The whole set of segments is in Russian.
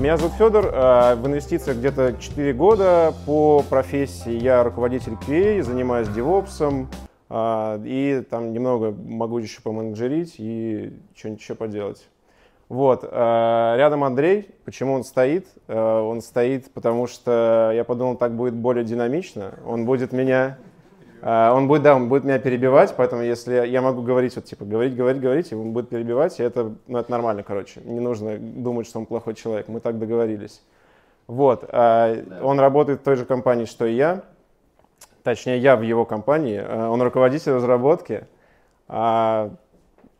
Меня зовут Федор, э, в инвестициях где-то 4 года. По профессии я руководитель QA, занимаюсь DevOps, э, и там немного могу еще поменеджерить и что-нибудь еще поделать. Вот, э, рядом Андрей. Почему он стоит? Он стоит, потому что я подумал, так будет более динамично. Он будет меня он будет, да, он будет меня перебивать, поэтому если я могу говорить, вот типа, говорить, говорить, говорить, и он будет перебивать, и это, ну, это нормально, короче. Не нужно думать, что он плохой человек, мы так договорились. Вот, да. он работает в той же компании, что и я, точнее, я в его компании, а, он руководитель разработки. А,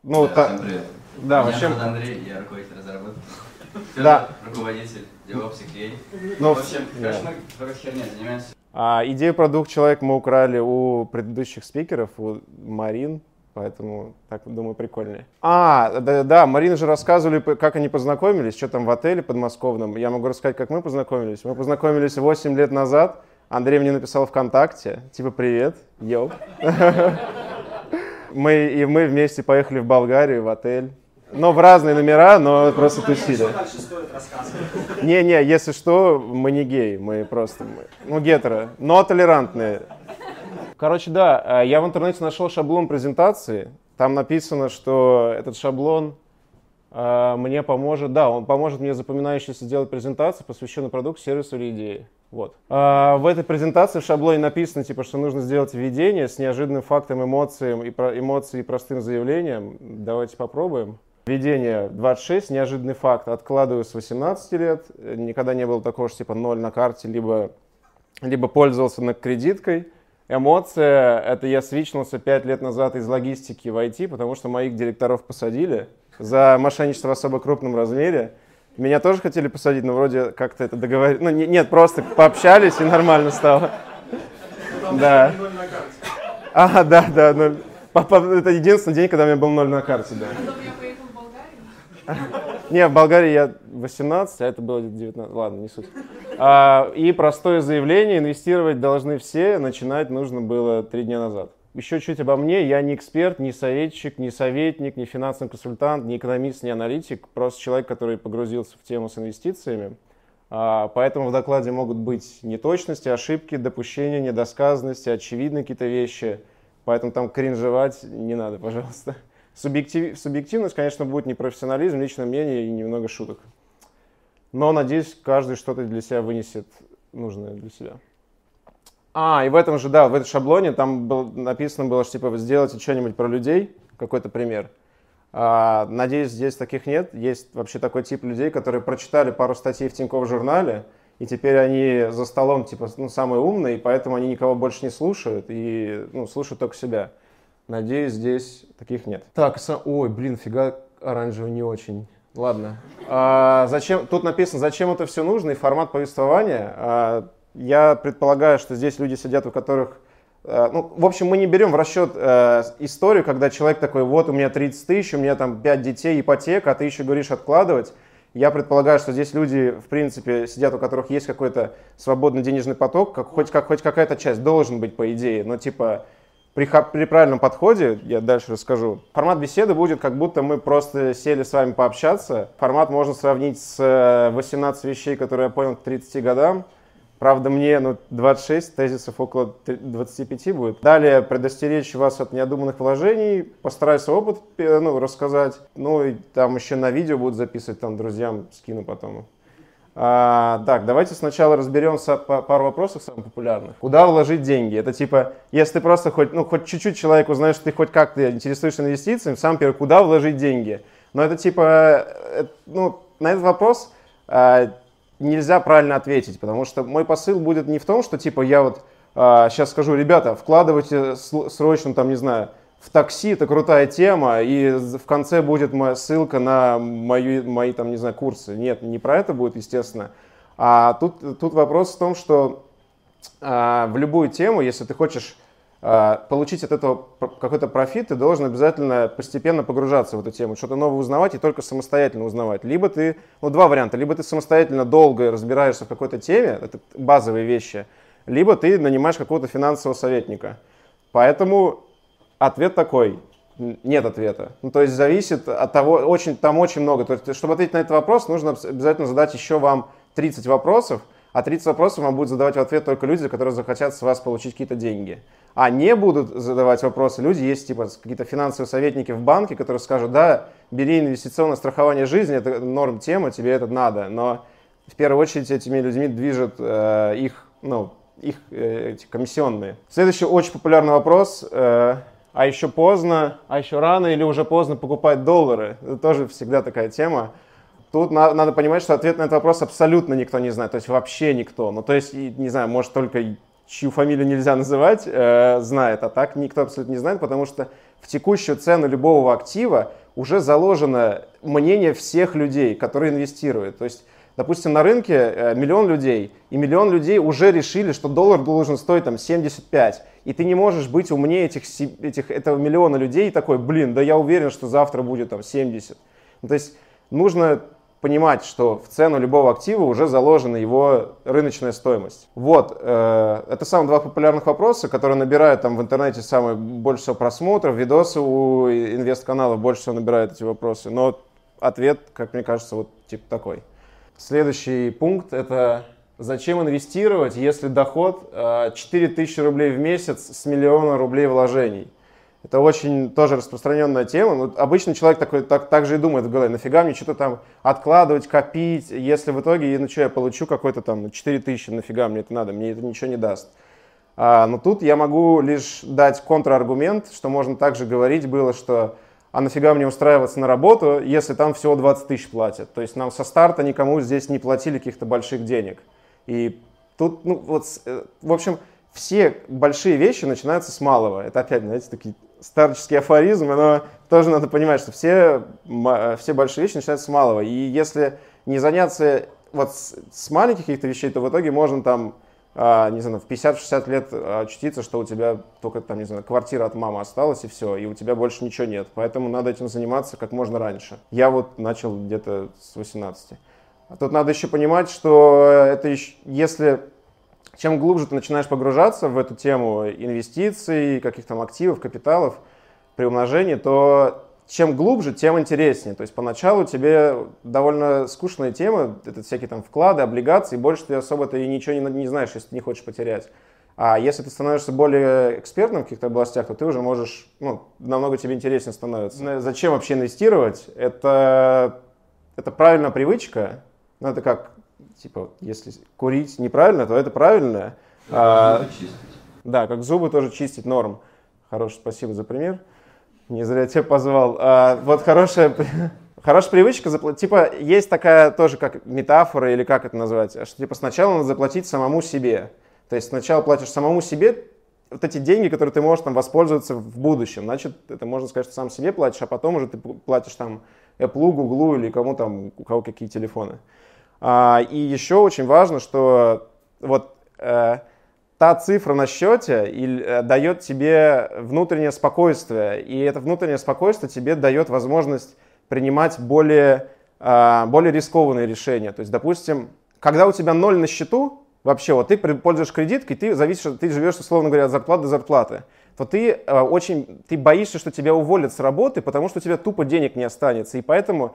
ну, да, та... привет. Да, вообще... Андрей, я руководитель разработки. Да. Руководитель DevOps и Ну, в общем, короче, мы, короче, херня занимаемся. А идею продукт человек мы украли у предыдущих спикеров, у Марин, поэтому так, думаю, прикольнее. А, да, да, Марина же рассказывали, как они познакомились, что там в отеле подмосковном. Я могу рассказать, как мы познакомились. Мы познакомились 8 лет назад. Андрей мне написал ВКонтакте, типа, привет, йоу. Мы, и мы вместе поехали в Болгарию, в отель. Но в разные номера, но просто тусили. Не-не, если что, мы не геи, мы просто, мы, ну, гетеро, но толерантные. Короче, да, э, я в интернете нашел шаблон презентации. Там написано, что этот шаблон э, мне поможет, да, он поможет мне запоминающийся сделать презентацию, посвященную продукту, сервису или идее. Вот. А в этой презентации в шаблоне написано, типа, что нужно сделать введение с неожиданным фактом, эмоциям и про, эмоцией и простым заявлением. Давайте попробуем. Введение 26, неожиданный факт, откладываю с 18 лет, никогда не было такого, что типа ноль на карте, либо, либо пользовался на кредиткой. Эмоция, это я свичнулся 5 лет назад из логистики в IT, потому что моих директоров посадили за мошенничество в особо крупном размере. Меня тоже хотели посадить, но вроде как-то это договорились. Ну, не, нет, просто пообщались и нормально стало. Да. А, да, да. Ну, это единственный день, когда у меня был ноль на карте, да. Не, в Болгарии я 18, а это было 19. Ладно, не суть. А, и простое заявление, инвестировать должны все, начинать нужно было три дня назад. Еще чуть обо мне, я не эксперт, не советчик, не советник, не финансовый консультант, не экономист, не аналитик, просто человек, который погрузился в тему с инвестициями. А, поэтому в докладе могут быть неточности, ошибки, допущения, недосказанности, очевидные какие-то вещи. Поэтому там кринжевать не надо, пожалуйста. Субъектив, субъективность, конечно, будет не профессионализм, личное мнение и немного шуток. Но, надеюсь, каждый что-то для себя вынесет нужное для себя. А, и в этом же, да, в этом шаблоне там был, написано было, что типа сделайте что-нибудь про людей, какой-то пример. А, надеюсь, здесь таких нет. Есть вообще такой тип людей, которые прочитали пару статей в Тинькофф журнале, и теперь они за столом типа ну, самые умные, и поэтому они никого больше не слушают и ну, слушают только себя. Надеюсь, здесь таких нет. Так, ой, блин, фига оранжевый не очень. Ладно. А, зачем, тут написано, зачем это все нужно и формат повествования. А, я предполагаю, что здесь люди сидят, у которых... А, ну, в общем, мы не берем в расчет а, историю, когда человек такой, вот у меня 30 тысяч, у меня там 5 детей, ипотека, а ты еще говоришь откладывать. Я предполагаю, что здесь люди, в принципе, сидят, у которых есть какой-то свободный денежный поток, как, хоть, как, хоть какая-то часть должен быть, по идее, но типа при, при правильном подходе, я дальше расскажу, формат беседы будет, как будто мы просто сели с вами пообщаться. Формат можно сравнить с 18 э, вещей, которые я понял к 30 годам. Правда, мне ну, 26 тезисов около 25 будет. Далее предостеречь вас от неодуманных вложений, постараюсь опыт ну, рассказать. Ну и там еще на видео будут записывать, там друзьям скину потом. А, так, давайте сначала разберемся по пару вопросов самых популярных. Куда вложить деньги? Это типа, если ты просто хоть, ну, хоть чуть-чуть человек узнаешь, что ты хоть как-то интересуешься инвестициями, сам первый, куда вложить деньги? Но это типа, э, ну, на этот вопрос а, нельзя правильно ответить, потому что мой посыл будет не в том, что типа я вот а, сейчас скажу, ребята, вкладывайте срочно, там, не знаю, в такси это крутая тема, и в конце будет моя ссылка на мои, мои там, не знаю, курсы. Нет, не про это будет, естественно. А тут, тут вопрос в том, что а, в любую тему, если ты хочешь а, получить от этого какой-то профит, ты должен обязательно постепенно погружаться в эту тему, что-то новое узнавать и только самостоятельно узнавать. Либо ты, ну, два варианта, либо ты самостоятельно долго разбираешься в какой-то теме, это базовые вещи, либо ты нанимаешь какого-то финансового советника. Поэтому Ответ такой. нет ответа. Ну, то есть зависит от того, очень, там очень много. То есть, чтобы ответить на этот вопрос, нужно обязательно задать еще вам 30 вопросов, а 30 вопросов вам будут задавать в ответ только люди, которые захотят с вас получить какие-то деньги. А не будут задавать вопросы люди, есть типа какие-то финансовые советники в банке, которые скажут, да, бери инвестиционное страхование жизни, это норм тема, тебе это надо. Но в первую очередь этими людьми движет э, их, ну, их э, эти комиссионные. Следующий очень популярный вопрос. Э, а еще поздно, а еще рано или уже поздно покупать доллары? Это тоже всегда такая тема. Тут на, надо понимать, что ответ на этот вопрос абсолютно никто не знает, то есть вообще никто. Ну, то есть, не знаю, может только чью фамилию нельзя называть, э, знает, а так никто абсолютно не знает, потому что в текущую цену любого актива уже заложено мнение всех людей, которые инвестируют. То есть Допустим, на рынке э, миллион людей, и миллион людей уже решили, что доллар должен стоить там 75. И ты не можешь быть умнее этих, этих, этого миллиона людей и такой, блин, да я уверен, что завтра будет там 70. Ну, то есть нужно понимать, что в цену любого актива уже заложена его рыночная стоимость. Вот, э, это самые два популярных вопроса, которые набирают там в интернете самое больше всего просмотров, видосы у инвест-каналов больше всего набирают эти вопросы. Но ответ, как мне кажется, вот типа такой. Следующий пункт – это зачем инвестировать, если доход 4000 э, рублей в месяц с миллиона рублей вложений. Это очень тоже распространенная тема. Ну, обычно человек такой, так, так же и думает в голове, нафига мне что-то там откладывать, копить, если в итоге, ну что, я получу какой-то там 4000, нафига мне это надо, мне это ничего не даст. А, но тут я могу лишь дать контраргумент, что можно также говорить было, что а нафига мне устраиваться на работу, если там всего 20 тысяч платят. То есть нам со старта никому здесь не платили каких-то больших денег. И тут, ну вот, э, в общем, все большие вещи начинаются с малого. Это опять, знаете, такие старческие афоризмы, но тоже надо понимать, что все, все большие вещи начинаются с малого. И если не заняться вот с, с маленьких каких-то вещей, то в итоге можно там а, не знаю, в 50-60 лет а, очутиться, что у тебя только там, не знаю, квартира от мамы осталась и все, и у тебя больше ничего нет. Поэтому надо этим заниматься как можно раньше. Я вот начал где-то с 18. А тут надо еще понимать, что это еще, если чем глубже ты начинаешь погружаться в эту тему инвестиций, каких-то там активов, капиталов, приумножений, то чем глубже, тем интереснее. То есть поначалу тебе довольно скучная тема, это всякие там вклады, облигации, больше ты особо-то и ничего не, не знаешь, если ты не хочешь потерять. А если ты становишься более экспертным в каких-то областях, то ты уже можешь, ну, намного тебе интереснее становится. Зачем вообще инвестировать? Это, это правильная привычка. Ну, это как, типа, если курить неправильно, то это правильно. А. Да, как зубы тоже чистить норм. Хороший, спасибо за пример. Не зря тебя позвал. А, вот хорошая, хорошая привычка, заплатить. типа есть такая тоже как метафора или как это назвать, что типа сначала надо заплатить самому себе. То есть сначала платишь самому себе вот эти деньги, которые ты можешь там воспользоваться в будущем. Значит, это можно сказать, что сам себе платишь, а потом уже ты платишь там Apple, Google или кому там, у кого какие телефоны. А, и еще очень важно, что вот э, та цифра на счете э, дает тебе внутреннее спокойствие, и это внутреннее спокойствие тебе дает возможность принимать более, а, более рискованные решения. То есть, допустим, когда у тебя ноль на счету, вообще, вот ты пользуешь кредиткой, ты зависишь, ты живешь, условно говоря, от зарплаты до зарплаты, то ты э, очень, ты боишься, что тебя уволят с работы, потому что у тебя тупо денег не останется, и поэтому э,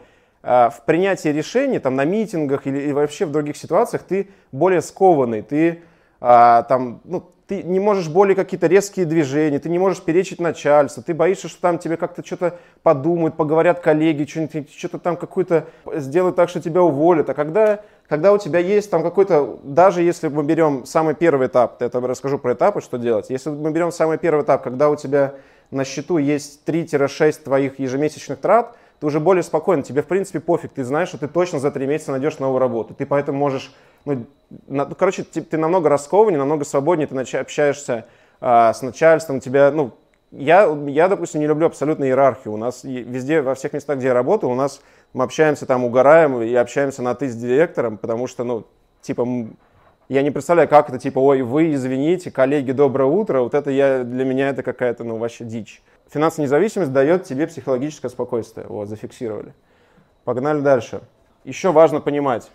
в принятии решений, там, на митингах или, вообще в других ситуациях ты более скованный, ты а, там, ну, ты не можешь более какие-то резкие движения, ты не можешь перечить начальству, ты боишься, что там тебе как-то что-то подумают, поговорят коллеги, что-нибудь, что-то там какое-то сделают так, что тебя уволят. А когда, когда у тебя есть там какой-то, даже если мы берем самый первый этап, я тебе расскажу про этапы, что делать, если мы берем самый первый этап, когда у тебя на счету есть 3-6 твоих ежемесячных трат, ты уже более спокойно, тебе в принципе пофиг, ты знаешь, что ты точно за 3 месяца найдешь новую работу, ты поэтому можешь ну, на, ну, короче, ты, ты намного раскованнее, намного свободнее, ты нач- общаешься а, с начальством, тебя, ну, я, я, допустим, не люблю абсолютно иерархию. У нас везде, во всех местах, где я работаю, у нас мы общаемся там, угораем и общаемся на ты с директором, потому что, ну, типа, я не представляю, как это, типа, ой, вы извините, коллеги, доброе утро, вот это я, для меня это какая-то, ну, вообще дичь. Финансовая независимость дает тебе психологическое спокойствие, вот, зафиксировали. Погнали дальше. Еще важно понимать,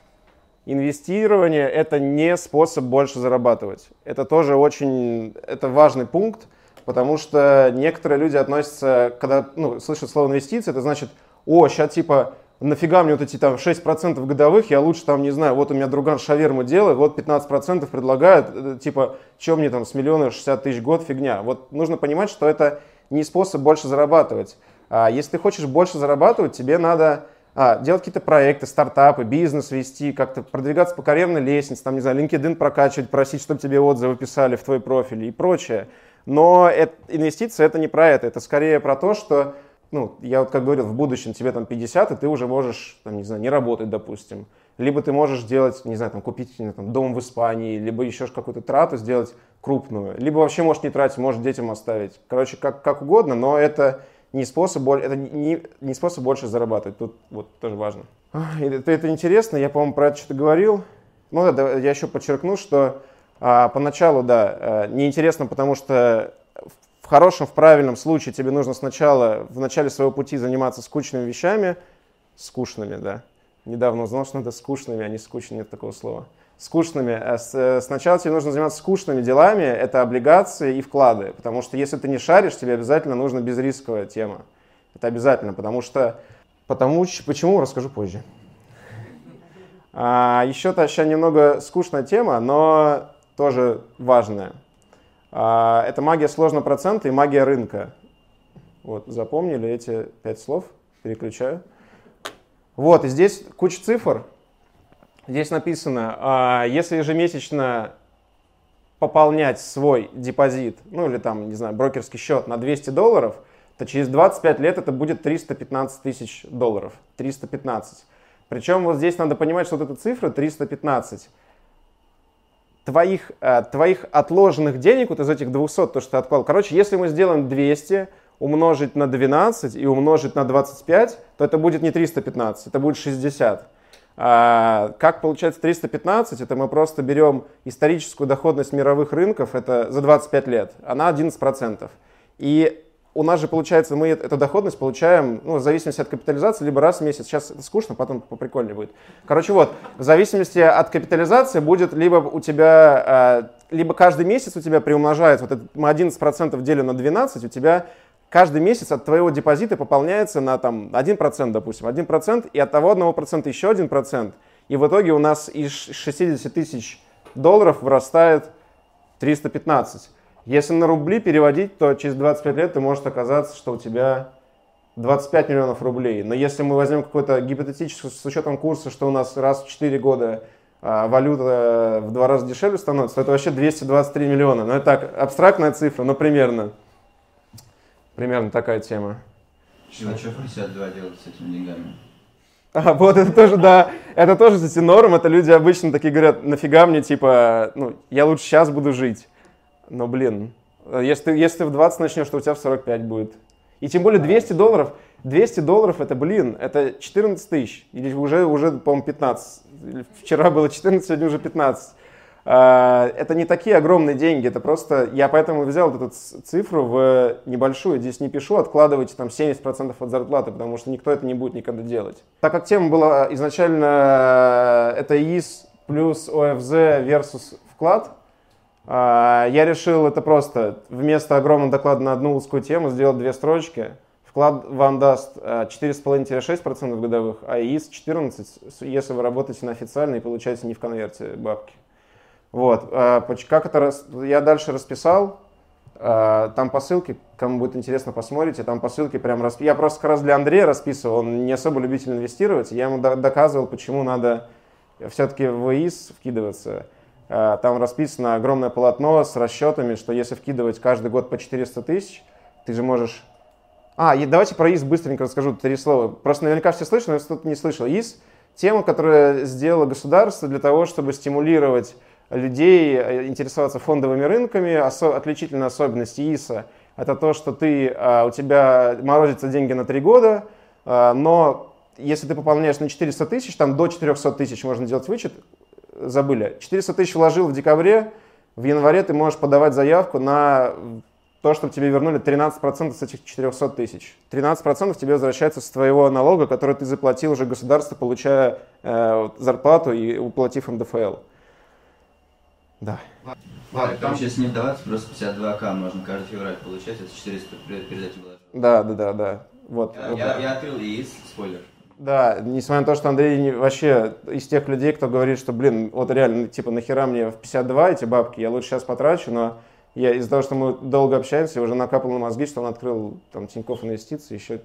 инвестирование – это не способ больше зарабатывать. Это тоже очень это важный пункт. потому что некоторые люди относятся, когда ну, слышат слово инвестиции, это значит, о, сейчас типа нафига мне вот эти там 6% годовых, я лучше там, не знаю, вот у меня друган шаверму делает, вот 15% предлагают, э, типа, что мне там с миллиона 60 тысяч год, фигня. Вот нужно понимать, что это не способ больше зарабатывать. А если ты хочешь больше зарабатывать, тебе надо а, делать какие-то проекты, стартапы, бизнес вести, как-то продвигаться по карьерной лестнице, там, не знаю, LinkedIn прокачивать, просить, чтобы тебе отзывы писали в твой профиль и прочее. Но это, инвестиции это не про это, это скорее про то, что ну, я вот как говорил, в будущем тебе там 50, и ты уже можешь, там, не знаю, не работать, допустим. Либо ты можешь сделать, не знаю, там, купить там, дом в Испании, либо еще какую-то трату сделать крупную. Либо вообще можешь не тратить, можешь детям оставить. Короче, как, как угодно, но это не способ, это не, не способ больше зарабатывать. Тут вот тоже важно. Это, это интересно, я, по-моему, про это что-то говорил. Ну да, я еще подчеркну, что а, поначалу, да, а, неинтересно, потому что хорошем, в правильном случае тебе нужно сначала, в начале своего пути заниматься скучными вещами, скучными, да. Недавно узнал, что надо скучными, а не скучными, нет такого слова. Скучными. А э, сначала тебе нужно заниматься скучными делами, это облигации и вклады. Потому что если ты не шаришь, тебе обязательно нужна безрисковая тема. Это обязательно, потому что... Потому, почему, расскажу позже. А, еще-то сейчас немного скучная тема, но тоже важная. А, это магия сложного процента и магия рынка. Вот, запомнили эти пять слов? Переключаю. Вот, и здесь куча цифр. Здесь написано, а, если ежемесячно пополнять свой депозит, ну или там, не знаю, брокерский счет на 200 долларов, то через 25 лет это будет 315 тысяч долларов. 315. Причем вот здесь надо понимать, что вот эта цифра 315 твоих, э, твоих отложенных денег, вот из этих 200, то, что ты откладывал. Короче, если мы сделаем 200 умножить на 12 и умножить на 25, то это будет не 315, это будет 60. А, как получается 315? Это мы просто берем историческую доходность мировых рынков, это за 25 лет, она 11%. И у нас же получается, мы эту доходность получаем, ну, в зависимости от капитализации, либо раз в месяц. Сейчас это скучно, потом поприкольнее будет. Короче, вот, в зависимости от капитализации будет либо у тебя, а, либо каждый месяц у тебя приумножается, вот это мы 11% делим на 12, у тебя каждый месяц от твоего депозита пополняется на там 1%, допустим, 1%, и от того 1% еще 1%, и в итоге у нас из 60 тысяч долларов вырастает 315. Если на рубли переводить, то через 25 лет ты может оказаться, что у тебя 25 миллионов рублей. Но если мы возьмем какой-то гипотетический, с учетом курса, что у нас раз в 4 года а, валюта в два раза дешевле становится, то это вообще 223 миллиона. Ну это так, абстрактная цифра, но примерно. Примерно такая тема. А что Фрисят 2 делать с этими деньгами? А, вот это тоже, да, это тоже, кстати, норм, это люди обычно такие говорят, нафига мне, типа, ну, я лучше сейчас буду жить. Но, блин, если ты, если ты в 20 начнешь, то у тебя в 45 будет. И тем более 200 долларов, 200 долларов это, блин, это 14 тысяч. Или уже, уже по-моему, 15. Вчера было 14, сегодня уже 15. А, это не такие огромные деньги, это просто, я поэтому взял эту цифру в небольшую, здесь не пишу, откладывайте там 70% от зарплаты, потому что никто это не будет никогда делать. Так как тема была изначально, это ИС плюс ОФЗ versus вклад, а, я решил это просто вместо огромного доклада на одну узкую тему сделать две строчки. Вклад вам даст 4,5-6% а, годовых, а ИИС 14, если вы работаете на официальной и получаете не в конверте бабки. Вот. А, как это я дальше расписал. Там по ссылке, кому будет интересно, посмотрите. Там по ссылке прям расп... Я просто как раз для Андрея расписывал, он не особо любитель инвестировать. Я ему доказывал, почему надо все-таки в ИИС вкидываться. Э, там расписано огромное полотно с расчетами, что если вкидывать каждый год по 400 тысяч, ты же можешь... А, и давайте про ИС быстренько расскажу, три слова. Просто наверняка все слышали, но если кто-то не слышал. ИС – тема, которую сделало государство для того, чтобы стимулировать людей э, интересоваться фондовыми рынками. Осо- отличительная особенность ИСа – это то, что ты, э, у тебя морозятся деньги на три года, но если ты пополняешь на 400 тысяч, там до 400 тысяч можно делать вычет, забыли. 400 тысяч вложил в декабре, в январе ты можешь подавать заявку на то, чтобы тебе вернули 13% с этих 400 тысяч. 13% тебе возвращается с твоего налога, который ты заплатил уже государству, получая э, зарплату и уплатив НДФЛ. Да. Ладно, там сейчас не вдаваться, просто 52к можно каждый февраль получать, это 400 перед этим вложил. Да, да, да, да. Вот. Я, вот я, так. я открыл ИИС, спойлер. Да, несмотря на то, что Андрей не- вообще из тех людей, кто говорит, что, блин, вот реально, типа, нахера мне в 52 эти бабки, я лучше сейчас потрачу, но я из-за того, что мы долго общаемся, я уже накапал на мозги, что он открыл там Тинькофф инвестиции, еще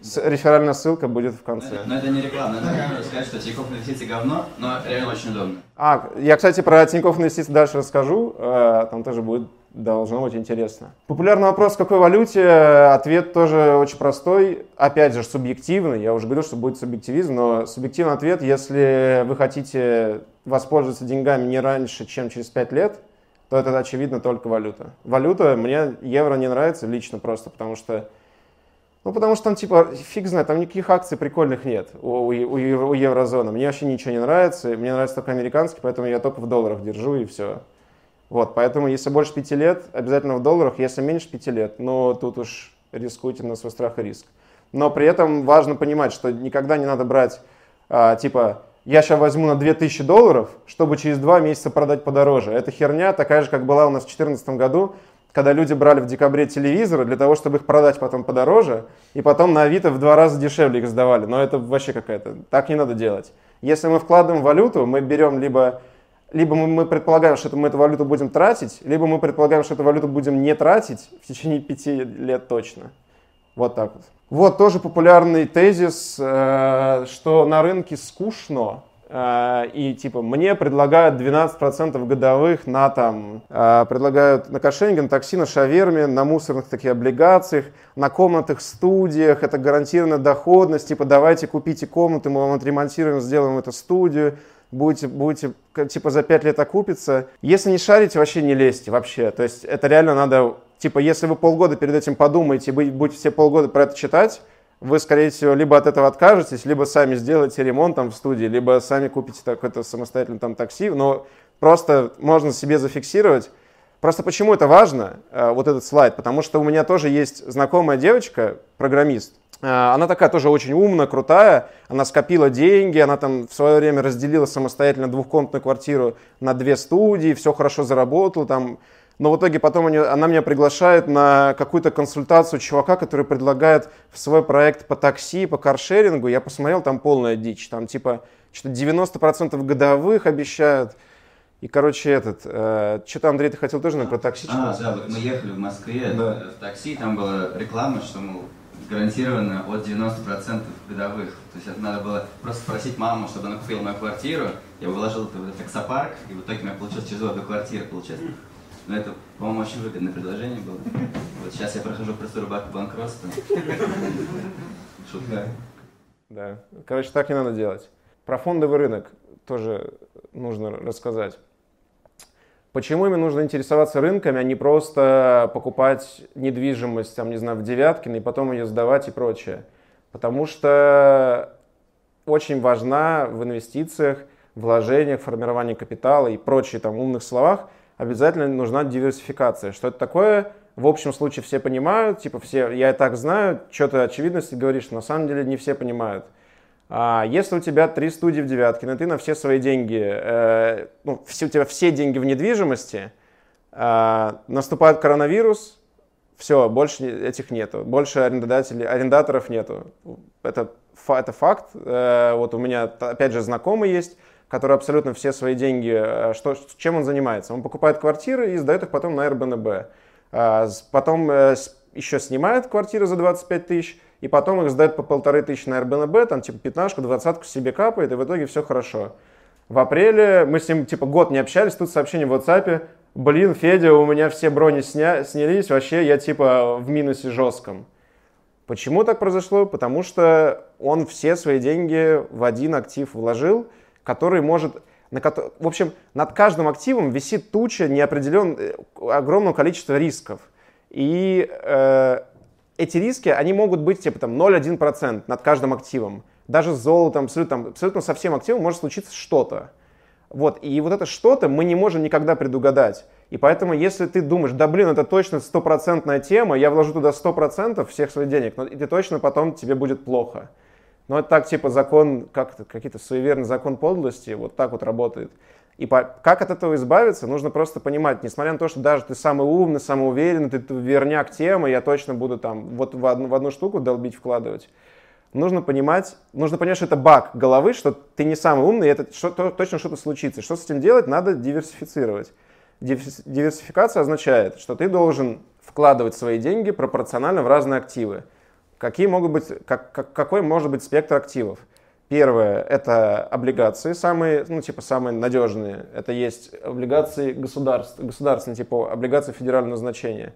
с- реферальная ссылка будет в конце. но это не реклама, это камера сказать, что Тинькофф инвестиции говно, но реально очень удобно. А, я, кстати, про Тинькофф инвестиции дальше расскажу, э, там тоже будет, должно быть интересно. Популярный вопрос, в какой валюте, ответ тоже очень простой, опять же, субъективный, я уже говорил, что будет субъективизм, но субъективный ответ, если вы хотите воспользоваться деньгами не раньше, чем через 5 лет, то это, очевидно, только валюта. Валюта, мне евро не нравится лично просто, потому что ну, потому что там, типа, фиг знает, там никаких акций прикольных нет у, у, у евро- у еврозоны. Мне вообще ничего не нравится, мне нравится только американский, поэтому я только в долларах держу и все. Вот, поэтому если больше пяти лет, обязательно в долларах, если меньше пяти лет, но тут уж рискуйте на свой страх и риск. Но при этом важно понимать, что никогда не надо брать, а, типа, я сейчас возьму на 2000 долларов, чтобы через два месяца продать подороже. Это херня такая же, как была у нас в 2014 году, когда люди брали в декабре телевизоры для того, чтобы их продать потом подороже, и потом на Авито в два раза дешевле их сдавали. Но это вообще какая-то... Так не надо делать. Если мы вкладываем валюту, мы берем либо... Либо мы, предполагаем, что мы эту валюту будем тратить, либо мы предполагаем, что эту валюту будем не тратить в течение пяти лет точно. Вот так вот. Вот тоже популярный тезис, э, что на рынке скучно, и типа мне предлагают 12% годовых на там, э, предлагают на кошельнике, на такси, на шаверме, на мусорных таких облигациях, на комнатах, студиях, это гарантированная доходность, типа давайте купите комнату, мы вам отремонтируем, сделаем эту студию, будете, будете типа за 5 лет окупиться. Если не шарите, вообще не лезьте вообще. То есть это реально надо, типа если вы полгода перед этим подумаете, будете все полгода про это читать, вы, скорее всего, либо от этого откажетесь, либо сами сделаете ремонт там в студии, либо сами купите какое-то самостоятельное там такси. Но просто можно себе зафиксировать. Просто почему это важно, э, вот этот слайд? Потому что у меня тоже есть знакомая девочка, программист. Э, Она такая тоже очень умная, крутая. Она скопила деньги, она там в свое время разделила самостоятельно двухкомнатную квартиру на две студии, все хорошо заработала там. Но в итоге потом они- она меня приглашает на какую-то консультацию чувака, который предлагает в свой проект по такси, по каршерингу. Я посмотрел, там полная дичь. Там типа что-то 90% годовых обещают. И, короче, этот, э, что-то, Андрей, ты хотел тоже наверное, про такси А, да, вот мы ехали в Москве Да. э, в такси, там была реклама, что, мол, гарантированно от 90% годовых. То есть это надо было просто спросить маму, чтобы она купила мою квартиру, я вложил это в таксопарк, и в итоге у меня получилось через год до квартиры, получается. Но это, по-моему, очень выгодное предложение было. Вот сейчас я прохожу процедуру бак- банкротства. Шутка. Да. Короче, так не надо делать. Про фондовый рынок тоже нужно рассказать. Почему именно нужно интересоваться рынками, а не просто покупать недвижимость, там, не знаю, в Девяткино и потом ее сдавать и прочее? Потому что очень важна в инвестициях, вложениях, формировании капитала и прочие там умных словах обязательно нужна диверсификация. Что это такое? В общем случае все понимают, типа все, я и так знаю, что-то очевидности говоришь, на самом деле не все понимают. А если у тебя три студии в Девяткино, ты на все свои деньги, э, ну, все, у тебя все деньги в недвижимости, э, наступает коронавирус, все, больше этих нету, больше арендодателей, арендаторов нету. Это, это факт. Э, вот у меня, опять же, знакомый есть, который абсолютно все свои деньги, э, что, чем он занимается? Он покупает квартиры и сдает их потом на Airbnb. А, Потом э, еще снимает квартиры за 25 тысяч, и потом их сдает по полторы тысячи на Airbnb, там типа пятнашку, двадцатку себе капает, и в итоге все хорошо. В апреле мы с ним типа год не общались, тут сообщение в WhatsApp, блин, Федя, у меня все брони сня... снялись, вообще я типа в минусе жестком. Почему так произошло? Потому что он все свои деньги в один актив вложил, который может... На В общем, над каждым активом висит туча неопределенного, огромного количества рисков. И э, эти риски, они могут быть типа там 0,1% над каждым активом. Даже с золотом, абсолютно, абсолютно со всем активом может случиться что-то. Вот, и вот это что-то мы не можем никогда предугадать. И поэтому, если ты думаешь, да блин, это точно стопроцентная тема, я вложу туда 100% всех своих денег, но и ты точно потом тебе будет плохо. Но это так, типа, закон, как какие-то суеверный закон подлости, вот так вот работает. И по, как от этого избавиться, нужно просто понимать, несмотря на то, что даже ты самый умный, самый уверенный, ты, ты верняк темы, я точно буду там вот в одну, в одну штуку долбить, вкладывать. Нужно понимать, нужно понять, что это баг головы, что ты не самый умный, и это что, то, точно что-то случится. Что с этим делать? Надо диверсифицировать. Диверсификация означает, что ты должен вкладывать свои деньги пропорционально в разные активы. Какие могут быть, как, как, какой может быть спектр активов? Первое – это облигации, самые, ну, типа, самые надежные. Это есть облигации государств, государственные, типа, облигации федерального назначения.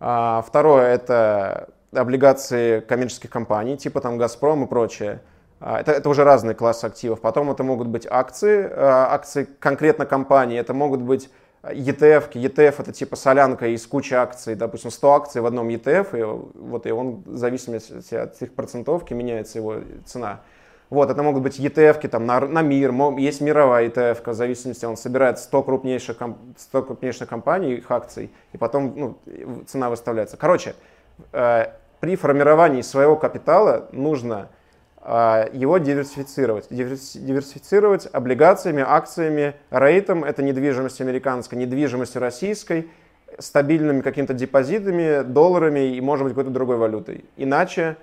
А второе – это облигации коммерческих компаний, типа там «Газпром» и прочее. А, это, это уже разные классы активов. Потом это могут быть акции, а, акции конкретно компании. Это могут быть ETF. ETF это типа солянка из кучи акций, допустим, 100 акций в одном ETF, и, вот, и он в зависимости от их процентовки меняется его цена. Вот, это могут быть ETF там, на, на мир, есть мировая ETF, в зависимости, он собирает 100 крупнейших, 100 крупнейших компаний, их акций, и потом ну, цена выставляется. Короче, э, при формировании своего капитала нужно его диверсифицировать. Диверсифицировать облигациями, акциями, рейтом, это недвижимость американской, недвижимость российской, стабильными какими-то депозитами, долларами и, может быть, какой-то другой валютой. Иначе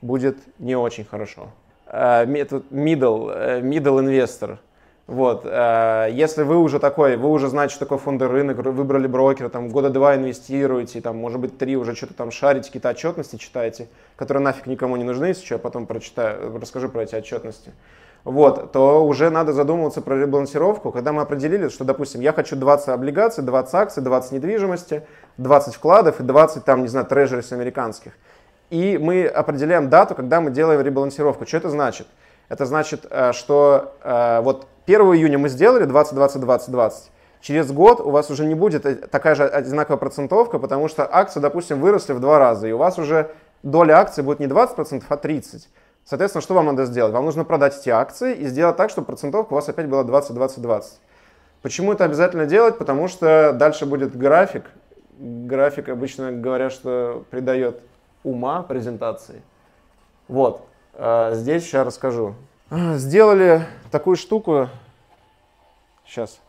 будет не очень хорошо. Э, middle, э, middle investor. Вот. Э, если вы уже такой, вы уже знаете, что такое фонды рынок, выбрали брокера, там года два инвестируете, там, может быть, три уже что-то там шарите, какие-то отчетности читаете, которые нафиг никому не нужны, если что, я потом прочитаю, расскажу про эти отчетности. Вот, то уже надо задумываться про ребалансировку, когда мы определили, что, допустим, я хочу 20 облигаций, 20 акций, 20 недвижимости, 20 вкладов и 20, там, не знаю, трежерис американских и мы определяем дату, когда мы делаем ребалансировку. Что это значит? Это значит, э, что э, вот 1 июня мы сделали 20, 20, 20, 20. Через год у вас уже не будет э, такая же одинаковая процентовка, потому что акции, допустим, выросли в два раза, и у вас уже доля акций будет не 20%, а 30%. Соответственно, что вам надо сделать? Вам нужно продать эти акции и сделать так, чтобы процентовка у вас опять была 20, 20, 20. Почему это обязательно делать? Потому что дальше будет график. График обычно говорят, что придает ума презентации. Вот, здесь сейчас расскажу. Сделали такую штуку, сейчас,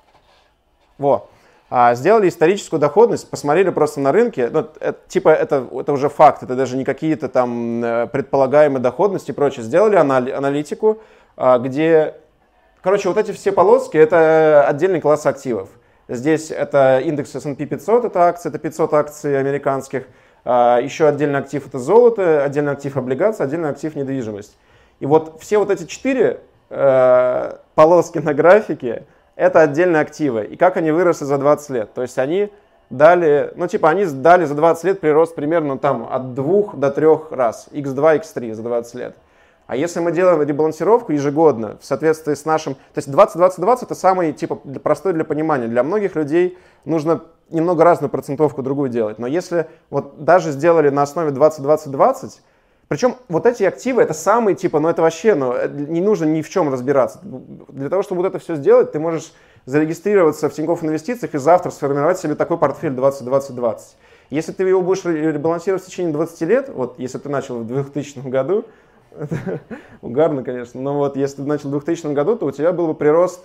во, а, сделали историческую доходность, посмотрели просто на рынке, ну, это, типа это, это уже факт, это даже не какие-то там э, предполагаемые доходности и прочее. Сделали аналитику, а, где, короче, вот эти все полоски, это отдельный класс активов. Здесь это индекс S&P 500, это акции, это 500 акций американских, а, Еще отдельный актив это золото, отдельный актив облигации, отдельный актив недвижимость. И вот все вот эти четыре э, полоски на графике это отдельные активы. И как они выросли за 20 лет. То есть они дали, ну типа они дали за 20 лет прирост примерно там от 2 до 3 раз. x2, x3 за 20 лет. А если мы делаем ребалансировку ежегодно в соответствии с нашим... То есть 20-20-20 это самый типа простой для понимания. Для многих людей нужно немного разную процентовку другую делать. Но если вот даже сделали на основе 20-20-20, причем вот эти активы, это самые, типа, ну это вообще, ну, э, не нужно ни в чем разбираться. Для того, чтобы вот это все сделать, ты можешь зарегистрироваться в Тинькофф Инвестициях и завтра сформировать себе такой портфель 20-20-20. Если ты его будешь ребалансировать в течение 20 лет, вот если ты начал в 2000 году, угарно, конечно, но вот если ты начал в 2000 году, то у тебя был бы прирост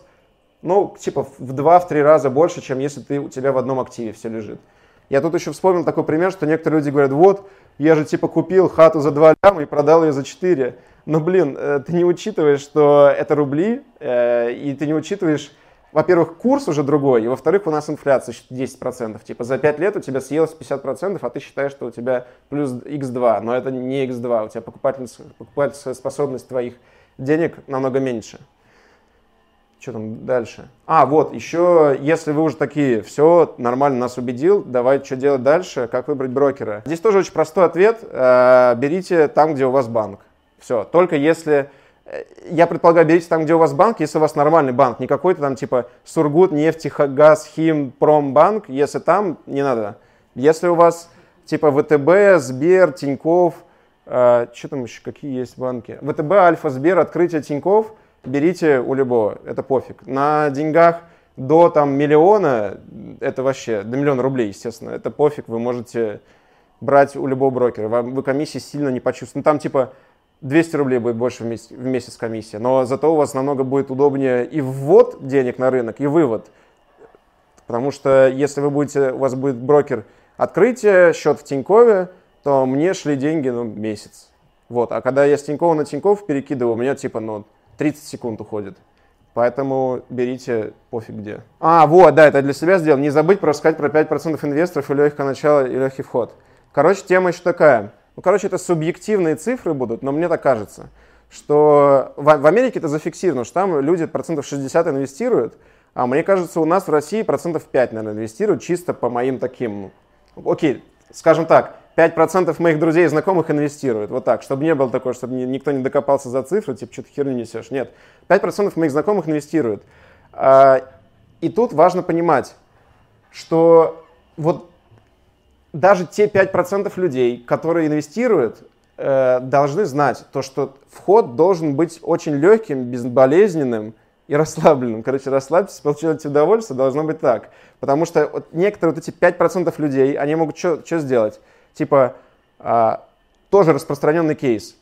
ну, типа в два-три раза больше, чем если ты, у тебя в одном активе все лежит. Я тут еще вспомнил такой пример, что некоторые люди говорят, вот, я же типа купил хату за 2 ляма и продал ее за 4. Но, блин, э, ты не учитываешь, что это рубли, э, и ты не учитываешь, во-первых, курс уже другой, и во-вторых, у нас инфляция 10%. Типа за 5 лет у тебя съелось 50%, а ты считаешь, что у тебя плюс x2, но это не x2, у тебя покупательская способность твоих денег намного меньше. Что там дальше? А, вот, еще, если вы уже такие, все, нормально нас убедил, давайте что делать дальше, как выбрать брокера. Здесь тоже очень простой ответ. Э, берите там, где у вас банк. Все, только если... Э, я предполагаю, берите там, где у вас банк, если у вас нормальный банк, не какой-то там типа Сургут, Нефтегаз, Хим, Промбанк, если там, не надо. Если у вас типа ВТБ, Сбер, Тиньков, э, что там еще, какие есть банки? ВТБ, Альфа, Сбер, открытие Тиньков – берите у любого, это пофиг. На деньгах до там миллиона, это вообще, до миллиона рублей, естественно, это пофиг, вы можете брать у любого брокера, вам, вы комиссии сильно не почувствуете. Ну, там типа 200 рублей будет больше в месяц, в месяц комиссия, но зато у вас намного будет удобнее и ввод денег на рынок, и вывод. Потому что если вы будете, у вас будет брокер открытие, счет в Тинькове, то мне шли деньги ну, месяц. Вот. А когда я с Тинькова на Тиньков перекидываю, у меня типа ну, 30 секунд уходит. Поэтому берите пофиг где. А, вот, да, это для себя сделал. Не забыть просто сказать про 5% инвесторов и легкое начало, и легкий вход. Короче, тема еще такая. Ну, короче, это субъективные цифры будут, но мне так кажется, что в, в Америке это зафиксировано, что там люди процентов 60 инвестируют, а мне кажется, у нас в России процентов 5, наверное, инвестируют чисто по моим таким... Ну, окей, скажем так, 5% моих друзей и знакомых инвестируют. Вот так, чтобы не было такого, чтобы никто не докопался за цифры, типа, что то херню несешь. Нет, 5% моих знакомых инвестируют. А, и тут важно понимать, что вот даже те 5% людей, которые инвестируют, э, должны знать то, что вход должен быть очень легким, безболезненным и расслабленным. Короче, расслабьтесь, получайте удовольствие, должно быть так. Потому что вот некоторые вот эти 5% людей, они могут что сделать? Типа, а, тоже распространенный кейс.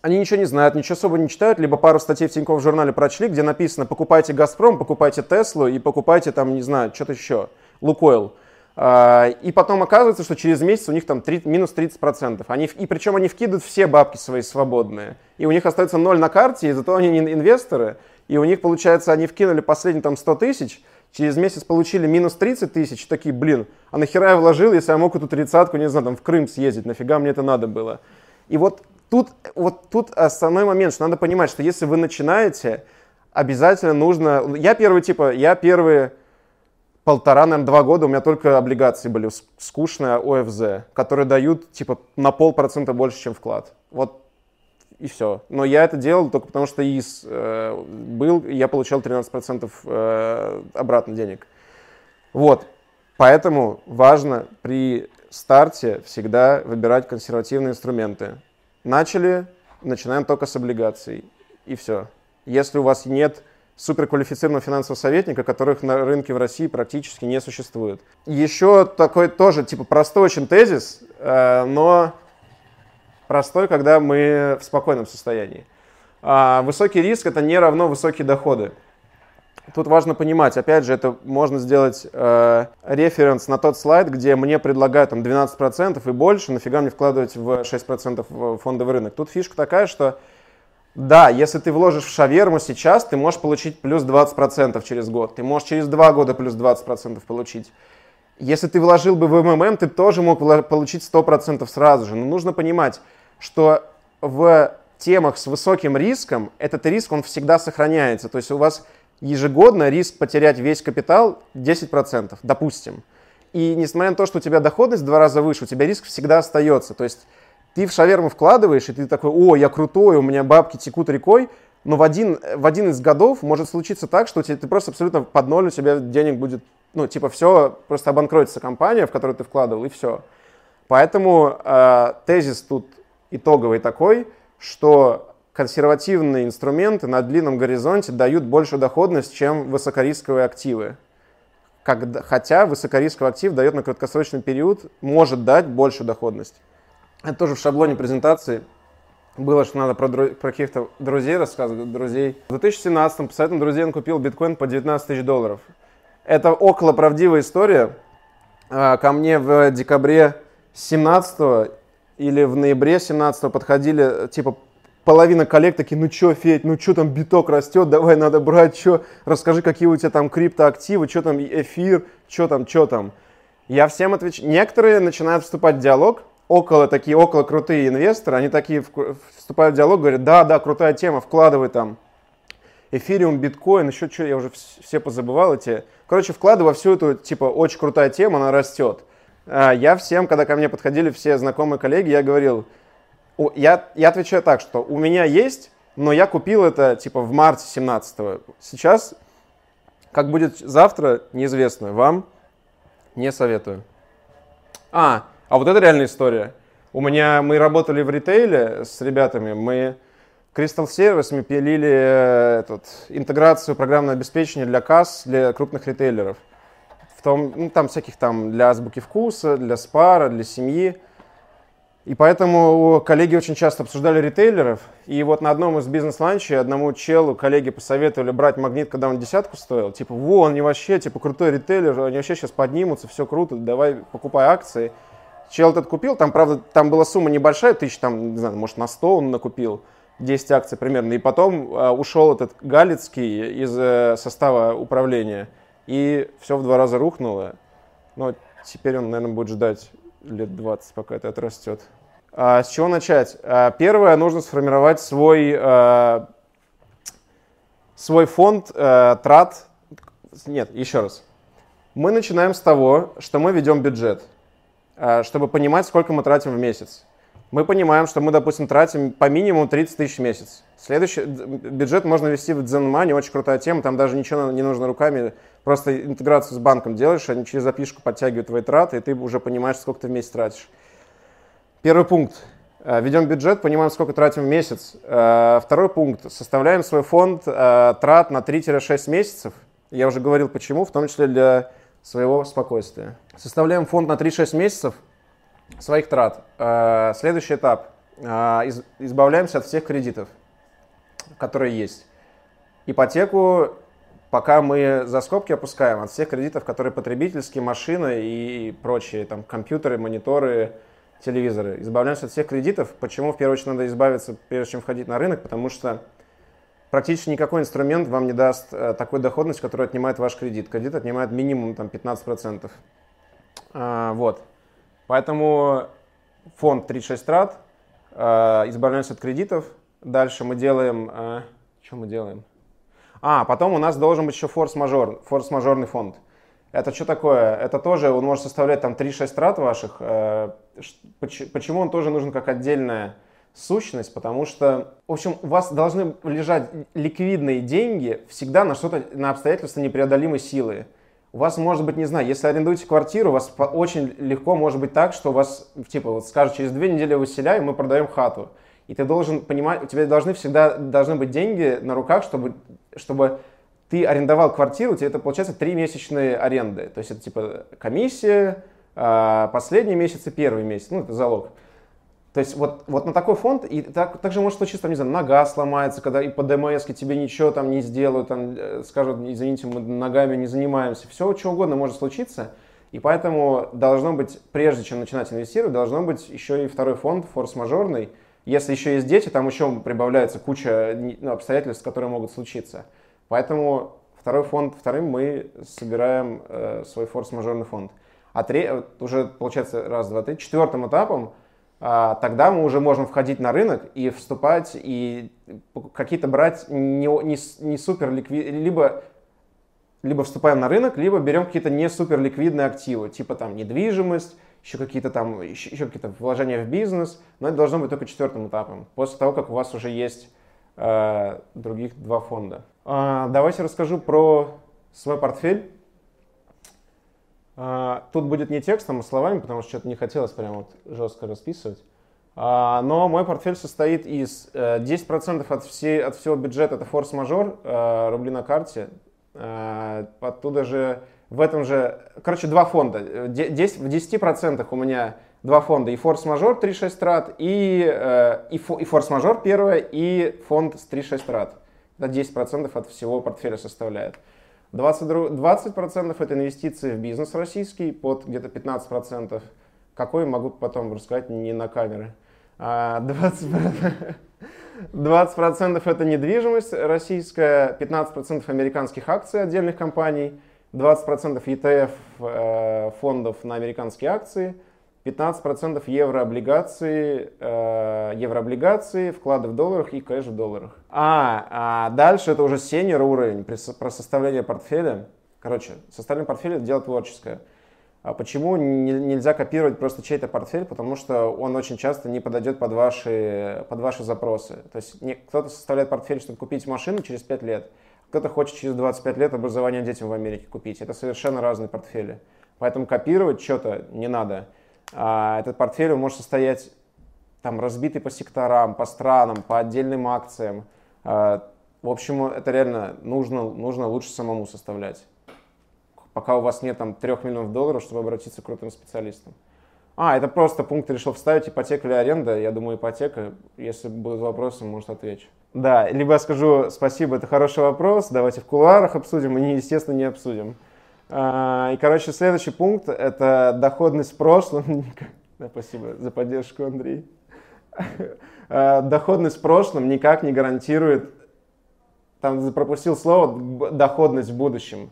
Они ничего не знают, ничего особо не читают, либо пару статей в Тинькофф журнале прочли, где написано «покупайте Газпром, покупайте Теслу и покупайте там, не знаю, что-то еще, Лукойл». А, и потом оказывается, что через месяц у них там 3, минус 30%. Они, и причем они вкидывают все бабки свои свободные. И у них остается ноль на карте, и зато они не инвесторы. И у них, получается, они вкинули последние там 100 тысяч, через месяц получили минус 30 тысяч, такие, блин, а нахера я вложил, если я мог эту тридцатку, не знаю, там в Крым съездить, нафига мне это надо было. И вот тут, вот тут основной момент, что надо понимать, что если вы начинаете, обязательно нужно... Я первый, типа, я первые полтора, наверное, два года у меня только облигации были скучные ОФЗ, которые дают, типа, на полпроцента больше, чем вклад. Вот и все. Но я это делал только потому, что ИС э, был, и я получал 13% э, обратно денег. Вот. Поэтому важно при старте всегда выбирать консервативные инструменты. Начали, начинаем только с облигаций. И все. Если у вас нет суперквалифицированного финансового советника, которых на рынке в России практически не существует. Еще такой тоже, типа, простой очень тезис, э, но простой, когда мы в спокойном состоянии. А высокий риск это не равно высокие доходы. Тут важно понимать, опять же, это можно сделать э, референс на тот слайд, где мне предлагают там 12% и больше, нафига мне вкладывать в 6% в фондовый рынок. Тут фишка такая, что да, если ты вложишь в шаверму сейчас, ты можешь получить плюс 20% через год, ты можешь через 2 года плюс 20% получить. Если ты вложил бы в МММ, ты тоже мог получить 100% сразу же. Но нужно понимать, что в темах с высоким риском этот риск, он всегда сохраняется. То есть у вас ежегодно риск потерять весь капитал 10%, допустим. И несмотря на то, что у тебя доходность в два раза выше, у тебя риск всегда остается. То есть ты в шаверму вкладываешь, и ты такой, о, я крутой, у меня бабки текут рекой, но в один, в один из годов может случиться так, что тебе, ты просто абсолютно под ноль, у тебя денег будет, ну, типа, все, просто обанкротится компания, в которую ты вкладывал, и все. Поэтому э, тезис тут итоговый такой, что консервативные инструменты на длинном горизонте дают большую доходность, чем высокорисковые активы. Когда, хотя высокорисковый актив дает на краткосрочный период, может дать большую доходность. Это тоже в шаблоне презентации было, что надо про, про каких-то друзей рассказывать, друзей. В 2017 по советам друзей он купил биткоин по 19 тысяч долларов. Это около правдивая история. А, ко мне в декабре 17 или в ноябре 17 подходили, типа, половина коллег такие, ну чё, Федь, ну чё там биток растет, давай надо брать, чё, расскажи, какие у тебя там криптоактивы, чё там эфир, чё там, чё там. Я всем отвечаю. Некоторые начинают вступать в диалог, около такие, около крутые инвесторы, они такие вступают в диалог, говорят, да, да, крутая тема, вкладывай там эфириум, биткоин, еще что, я уже все позабывал эти. Короче, вкладывай во всю эту, типа, очень крутая тема, она растет. А, я всем, когда ко мне подходили все знакомые коллеги, я говорил, я, я отвечаю так, что у меня есть, но я купил это типа в марте 17 -го. Сейчас, как будет завтра, неизвестно. Вам не советую. А, а вот это реальная история. У меня, мы работали в ритейле с ребятами, мы Crystal Service, мы пилили э, этот, интеграцию программного обеспечения для касс для крупных ритейлеров в том, ну, там всяких там для азбуки вкуса, для спара, для семьи. И поэтому коллеги очень часто обсуждали ритейлеров. И вот на одном из бизнес-ланчей одному челу коллеги посоветовали брать магнит, когда он десятку стоил. Типа, во, они вообще, типа, крутой ритейлер, они вообще сейчас поднимутся, все круто, давай покупай акции. Чел этот купил, там, правда, там была сумма небольшая, тысяч, там, не знаю, может, на 100 он накупил, 10 акций примерно. И потом э, ушел этот Галицкий из э, состава управления, и все в два раза рухнуло. Но теперь он, наверное, будет ждать лет 20, пока это отрастет. А, с чего начать? А, первое, нужно сформировать свой, а, свой фонд а, трат. Нет, еще раз. Мы начинаем с того, что мы ведем бюджет, а, чтобы понимать, сколько мы тратим в месяц. Мы понимаем, что мы, допустим, тратим по минимуму 30 тысяч в месяц. Следующий бюджет можно вести в ZenMoney, очень крутая тема, там даже ничего не нужно руками, просто интеграцию с банком делаешь, они через запишку подтягивают твои траты, и ты уже понимаешь, сколько ты в месяц тратишь. Первый пункт. Э, ведем бюджет, понимаем, сколько тратим в месяц. Э, второй пункт. Составляем свой фонд э, трат на 3-6 месяцев. Я уже говорил почему, в том числе для своего спокойствия. Составляем фонд на 3-6 месяцев своих трат. Следующий этап. Избавляемся от всех кредитов, которые есть. Ипотеку пока мы за скобки опускаем от всех кредитов, которые потребительские, машины и прочие, там, компьютеры, мониторы, телевизоры. Избавляемся от всех кредитов. Почему в первую очередь надо избавиться, прежде чем входить на рынок? Потому что практически никакой инструмент вам не даст э, такой доходность, которая отнимает ваш кредит. Кредит отнимает минимум там, 15%. А, вот. Поэтому фонд 36 трат, а, избавляемся от кредитов. Дальше мы делаем... А, что мы делаем? А, потом у нас должен быть еще форс-мажор, форс-мажорный фонд. Это что такое? Это тоже, он может составлять там 3-6 трат ваших. Э, почему он тоже нужен как отдельная сущность? Потому что, в общем, у вас должны лежать ликвидные деньги всегда на что-то, на обстоятельства непреодолимой силы. У вас может быть, не знаю, если арендуете квартиру, у вас очень легко может быть так, что у вас, типа, вот скажут, через две недели выселяем, мы продаем хату. И ты должен понимать, у тебя должны всегда должны быть деньги на руках, чтобы, чтобы ты арендовал квартиру, тебе это получается три месячные аренды. То есть это типа комиссия, а, последний месяц и первый месяц, ну это залог. То есть вот, вот на такой фонд, и так, также может случиться, там, не знаю, нога сломается, когда и по ДМС тебе ничего там не сделают, там, э, скажут, извините, мы ногами не занимаемся. Все, что угодно может случиться. И поэтому должно быть, прежде чем начинать инвестировать, должно быть еще и второй фонд, форс-мажорный. Если еще есть дети, там еще прибавляется куча ну, обстоятельств, которые могут случиться. Поэтому второй фонд, вторым мы собираем э, свой форс-мажорный фонд. А три, уже получается раз, два, три. Четвертым этапом а, тогда мы уже можем входить на рынок и вступать и какие-то брать не, не, не супер ликвид, либо либо вступаем на рынок, либо берем какие-то не супер ликвидные активы, типа там недвижимость, еще какие-то там, еще, еще какие-то вложения в бизнес, но это должно быть только четвертым этапом, после того, как у вас уже есть э, других два фонда. А, давайте расскажу про свой портфель. А, тут будет не текстом, а словами, потому что что-то не хотелось прям вот жестко расписывать. А, но мой портфель состоит из 10% э, от, всей, от всего бюджета это форс-мажор, э, рубли на карте. Оттуда же, в этом же, короче, два фонда. 10, в 10% у меня два фонда, и форс-мажор 3-6 трат, и, э, и, форс-мажор первое, и фонд с 3-6 трат это 10% от всего портфеля составляет. 20%, 20 это инвестиции в бизнес российский, под где-то 15%. Какой, могу потом рассказать не на камеры. 20%, а 20% это недвижимость российская, 15% американских акций отдельных компаний, 20% ETF э, фондов на американские акции – 15% еврооблигации, э, еврооблигации, вклады в долларах и кэш в долларах. А, а дальше это уже сеньор уровень про составление портфеля. Короче, составление портфеля – это дело творческое. А почему не, нельзя копировать просто чей-то портфель? Потому что он очень часто не подойдет под ваши, под ваши запросы. То есть не, кто-то составляет портфель, чтобы купить машину через 5 лет, кто-то хочет через 25 лет образование детям в Америке купить. Это совершенно разные портфели. Поэтому копировать что-то не надо. А, этот портфель может состоять там разбитый по секторам, по странам, по отдельным акциям. А, в общем, это реально нужно, нужно лучше самому составлять. Пока у вас нет там 3 миллионов долларов, чтобы обратиться к крутым специалистам. А, это просто пункт решил вставить, ипотека или аренда. Я думаю, ипотека. Если будут вопросы, может, отвечу. Да, либо я скажу спасибо, это хороший вопрос, давайте в кулуарах обсудим, и, естественно, не обсудим. А, и, короче, следующий пункт – это доходность в прошлом. Да, спасибо за поддержку, Андрей. А, доходность в прошлом никак не гарантирует, там пропустил слово, доходность в будущем.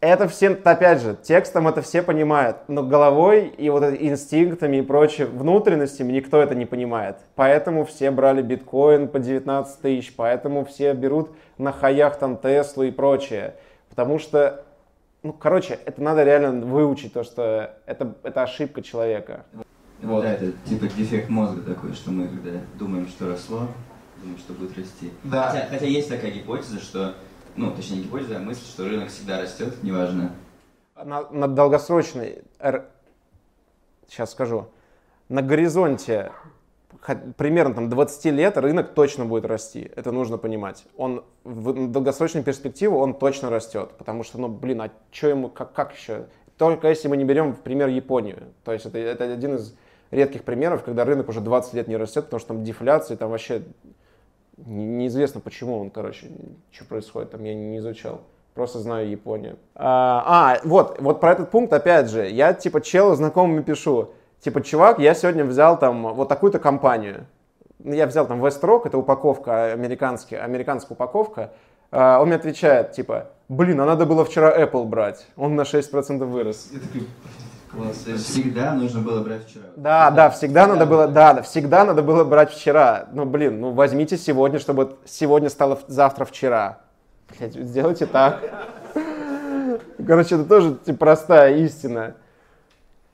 Это все, опять же, текстом это все понимают, но головой и вот инстинктами и прочее, внутренностями никто это не понимает. Поэтому все брали биткоин по 19 тысяч, поэтому все берут на хаях там Теслу и прочее. Потому что, ну, короче, это надо реально выучить, то, что это, это ошибка человека. Вот. Да, это типа дефект мозга такой, что мы когда думаем, что росло, думаем, что будет расти. Да. Хотя, хотя есть такая гипотеза, что ну, точнее, не гипотеза, а мысль, что рынок всегда растет, неважно. На, на долгосрочной, сейчас скажу, на горизонте примерно там 20 лет рынок точно будет расти. Это нужно понимать. Он в долгосрочной перспективе он точно растет, потому что, ну, блин, а что ему, как, как еще? Только если мы не берем в пример Японию. То есть это, это один из редких примеров, когда рынок уже 20 лет не растет, потому что там дефляция, там вообще Неизвестно, почему он, короче, что происходит, там я не изучал. Просто знаю Японию. А, а, вот, вот про этот пункт, опять же, я типа челу знакомыми пишу. Типа, чувак, я сегодня взял там вот такую-то компанию. Ну, я взял там Westrock, это упаковка, американский, американская упаковка. А, он мне отвечает, типа, блин, а надо было вчера Apple брать. Он на 6% вырос. Я такой, Класс. Всегда нужно было брать вчера. Да, всегда, да, всегда, всегда надо было, да, да, всегда надо было брать вчера. Ну, блин, ну возьмите сегодня, чтобы сегодня стало завтра вчера. Блядь, сделайте так. Короче, это тоже типа, простая истина.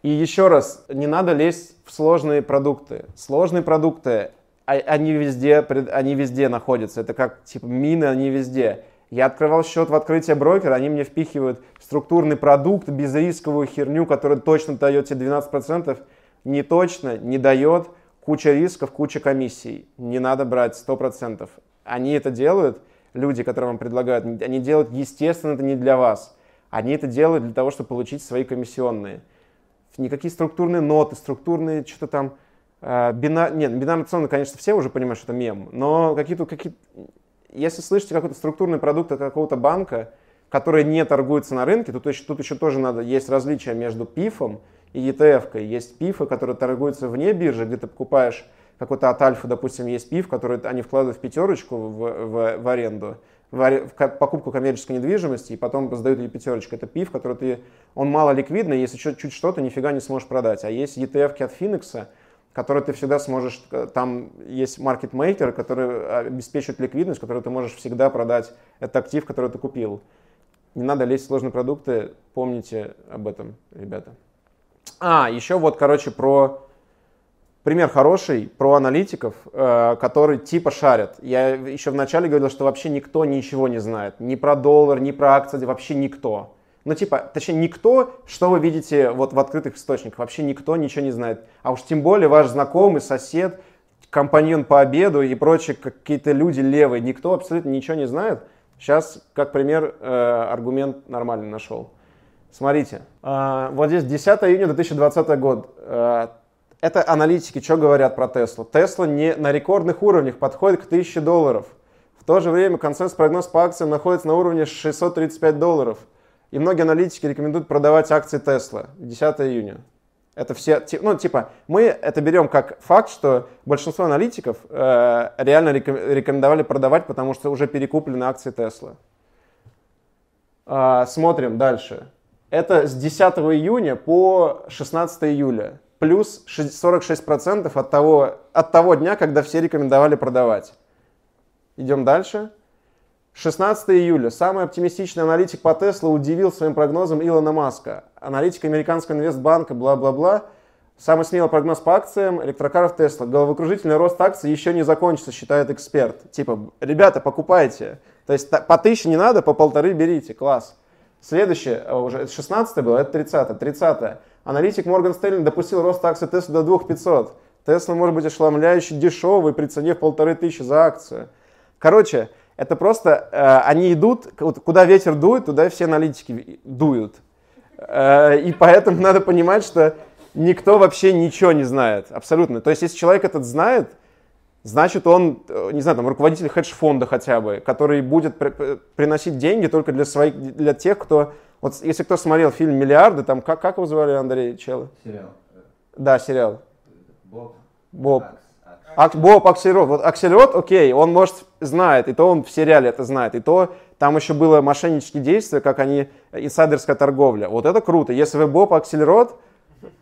И еще раз, не надо лезть в сложные продукты. Сложные продукты, а, они везде, они везде находятся. Это как типа мины, они везде. Я открывал счет в открытие брокера, они мне впихивают структурный продукт, безрисковую херню, которая точно дает тебе 12%. Не точно, не дает, куча рисков, куча комиссий. Не надо брать 100%. Они это делают, люди, которые вам предлагают, они делают, естественно, это не для вас. Они это делают для того, чтобы получить свои комиссионные. Никакие структурные ноты, структурные что-то там, э, бинар... Нет, бинарные опционы, конечно, все уже понимают, что это мем, но какие-то какие если слышите какой-то структурный продукт от какого-то банка, который не торгуется на рынке, тут, тут еще тоже надо, есть различия между пифом и ETF. -кой. Есть пифы, которые торгуются вне биржи, где ты покупаешь какой-то от Альфа, допустим, есть пиф, который они вкладывают в пятерочку в, в, в аренду, в, в покупку коммерческой недвижимости, и потом сдают ей пятерочку. Это пиф, который ты, он мало ликвидный, если чуть, чуть что-то, нифига не сможешь продать. А есть ETF от Финикса, который ты всегда сможешь, э, там есть маркетмейкеры, которые обеспечивают ликвидность, которую ты можешь всегда продать этот актив, который ты купил. Не надо лезть в сложные продукты, помните об этом, ребята. А, еще вот, короче, про пример хороший, про аналитиков, э, которые типа шарят. Я еще вначале говорил, что вообще никто ничего не знает. Ни про доллар, ни про акции, вообще никто. Ну, типа, точнее, никто, что вы видите вот в открытых источниках, вообще никто ничего не знает. А уж тем более ваш знакомый, сосед, компаньон по обеду и прочие какие-то люди левые, никто абсолютно ничего не знает. Сейчас, как пример, э, аргумент нормальный нашел. Смотрите, э, вот здесь 10 июня 2020 год. Э, это аналитики, что говорят про Теслу. Тесла не на рекордных уровнях подходит к 1000 долларов. В то же время консенсус прогноз по акциям находится на уровне 635 долларов. И многие аналитики рекомендуют продавать акции Tesla 10 июня. Это все, ну, типа, мы это берем как факт, что большинство аналитиков э, реально рекомендовали продавать, потому что уже перекуплены акции Tesla. Э, смотрим дальше. Это с 10 июня по 16 июля. Плюс 46% от того, от того дня, когда все рекомендовали продавать. Идем дальше. 16 июля. Самый оптимистичный аналитик по Теслу удивил своим прогнозом Илона Маска. Аналитик американского инвестбанка, бла-бла-бла. Самый смелый прогноз по акциям электрокаров Тесла. Головокружительный рост акций еще не закончится, считает эксперт. Типа, ребята, покупайте. То есть по тысяче не надо, по полторы берите. Класс. Следующее, э, уже 16 было, это 30 30 Аналитик Морган Стейлин допустил рост акций Тесла до 2500. Тесла может быть ошеломляюще дешевый при цене в полторы тысячи за акцию. Короче, это просто э, они идут, куда ветер дует, туда все аналитики дуют. Э, и поэтому надо понимать, что никто вообще ничего не знает, абсолютно. То есть, если человек этот знает, значит, он, э, не знаю, там, руководитель хедж-фонда хотя бы, который будет при приносить деньги только для своих, для тех, кто... Вот если кто смотрел фильм «Миллиарды», там, как, как его звали, Андрей Чел? Сериал. Да, сериал. Боб. Боб. Акс. Ак, Боб Аксельрод. Вот Аксельрод, окей, он, может, знает, и то он в сериале это знает, и то там еще было мошеннические действия, как они, инсайдерская торговля. Вот это круто. Если вы Боб Аксельрод,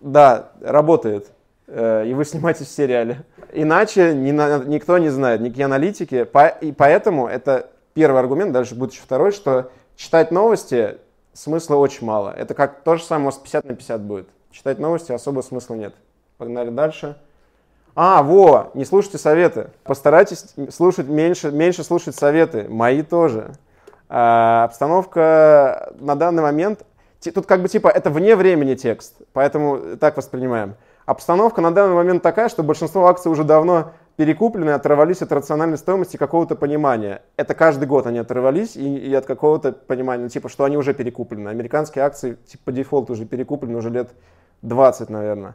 да, работает, э, и вы снимаетесь в сериале. Иначе ни, никто не знает, никакие аналитики. По, и поэтому это первый аргумент, дальше будет еще второй, что читать новости смысла очень мало. Это как то же самое, у вас 50 на 50 будет. Читать новости особо смысла нет. Погнали дальше. А, во, не слушайте советы. Постарайтесь слушать меньше, меньше слушать советы. Мои тоже. А, обстановка на данный момент... Тут как бы типа это вне времени текст, поэтому так воспринимаем. Обстановка на данный момент такая, что большинство акций уже давно перекуплены, оторвались от рациональной стоимости какого-то понимания. Это каждый год они оторвались и, и от какого-то понимания, типа, что они уже перекуплены. Американские акции типа по дефолту уже перекуплены уже лет 20, наверное.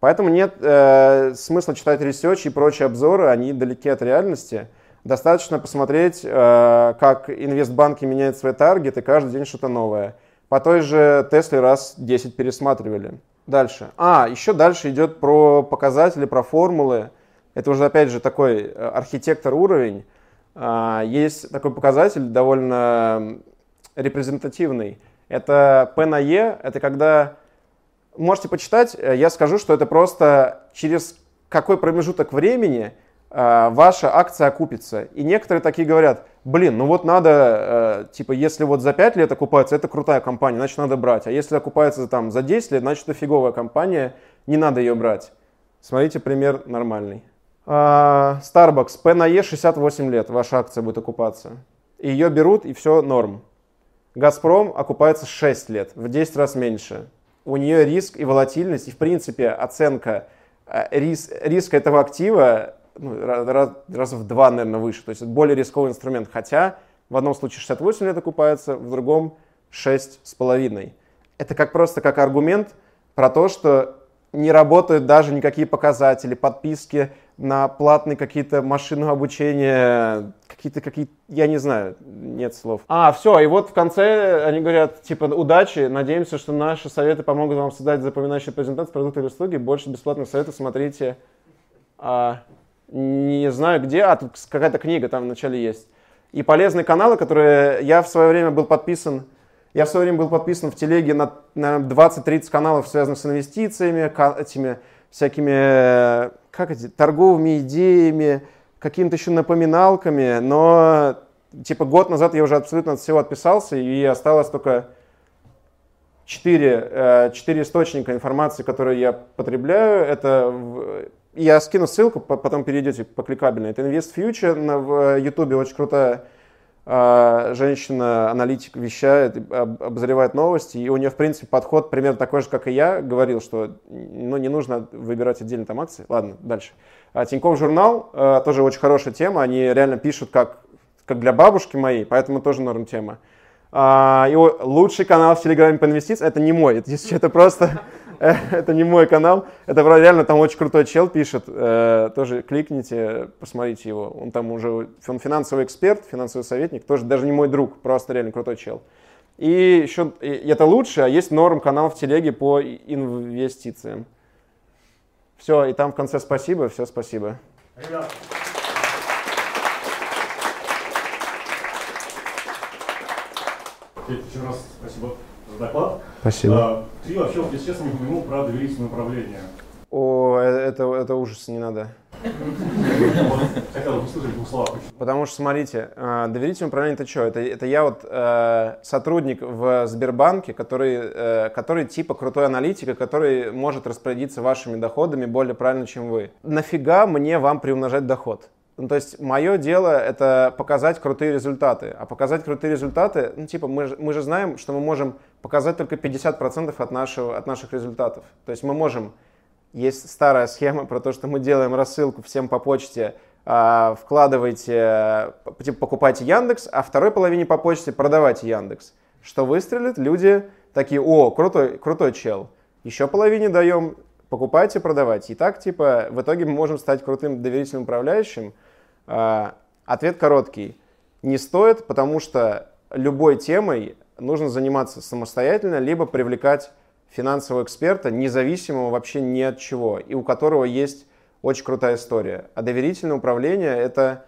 Поэтому нет э, смысла читать research и прочие обзоры, они далеки от реальности. Достаточно посмотреть, э, как инвестбанки меняют свои таргеты, каждый день что-то новое. По той же Тесле раз 10 пересматривали. Дальше. А, еще дальше идет про показатели, про формулы. Это уже, опять же, такой э, архитектор уровень. Э, есть такой показатель довольно репрезентативный. Это P на E, это когда можете почитать, э, я скажу, что это просто через какой промежуток времени э, ваша акция окупится. И некоторые такие говорят, блин, ну вот надо, э, типа, если вот за 5 лет окупается, это крутая компания, значит надо брать. А если окупается там за 10 лет, значит это фиговая компания, не надо ее брать. Смотрите, пример нормальный. А, Starbucks, P на E 68 лет, ваша акция будет окупаться. Ее берут, и все норм. Газпром окупается 6 лет, в 10 раз меньше у нее риск и волатильность, и в принципе оценка э, рис, риска этого актива ну, раз, раз в два, наверное, выше. То есть это более рисковый инструмент. Хотя в одном случае 68 лет окупается, в другом 6,5. Это как просто как аргумент про то, что не работают даже никакие показатели, подписки на платные какие-то машины обучения, какие-то, какие я не знаю, нет слов. А, все, и вот в конце они говорят, типа, удачи, надеемся, что наши советы помогут вам создать запоминающие презентации, продукты или услуги, больше бесплатных советов смотрите, а, не знаю где, а тут какая-то книга там вначале есть. И полезные каналы, которые я в свое время был подписан, я в свое время был подписан в телеге на, на 20-30 каналов, связанных с инвестициями, этими всякими, как эти, торговыми идеями, какими-то еще напоминалками, но типа год назад я уже абсолютно от всего отписался, и осталось только четыре, э, источника информации, которые я потребляю. Это я скину ссылку, потом перейдете по кликабельно. Это Invest Future на, в YouTube, очень крутая э, женщина, аналитик, вещает, обозревает новости, и у нее, в принципе, подход примерно такой же, как и я, говорил, что ну, не нужно выбирать отдельно там акции. Ладно, дальше. А Тинькофф журнал, э, тоже очень хорошая тема, они реально пишут как, как для бабушки моей, поэтому тоже норм тема. А, его лучший канал в Телеграме по инвестициям, это не мой, это, это просто, это не мой канал, это реально там очень крутой чел пишет, э, тоже кликните, посмотрите его, он там уже, он финансовый эксперт, финансовый советник, тоже даже не мой друг, просто реально крутой чел. И еще, это лучше, а есть норм канал в телеге по инвестициям. Все, и там в конце спасибо, все спасибо. Ребят. Еще раз спасибо доклад. Спасибо. А, ты вообще, если честно, не упомянул про доверительное управление. О, э, это, это ужас, не надо. Хотел бы услышать в двух словах. Потому что, смотрите, э, доверительное управление это что? Это, это я вот э, сотрудник в Сбербанке, который, э, который типа крутой аналитика, который может распорядиться вашими доходами более правильно, чем вы. Нафига мне вам приумножать доход? Ну, то есть мое дело это показать крутые результаты. А показать крутые результаты, ну, типа, мы, мы же знаем, что мы можем показать только 50% от, нашего, от наших результатов. То есть мы можем есть старая схема про то, что мы делаем рассылку всем по почте, а, вкладывайте, типа, покупайте Яндекс, а второй половине по почте продавайте Яндекс. Что выстрелит, люди такие, о, крутой, крутой чел. Еще половине даем покупайте, продавайте. И так, типа, в итоге мы можем стать крутым доверительным управляющим. А, ответ короткий. Не стоит, потому что любой темой нужно заниматься самостоятельно, либо привлекать финансового эксперта, независимого вообще ни от чего, и у которого есть очень крутая история. А доверительное управление это,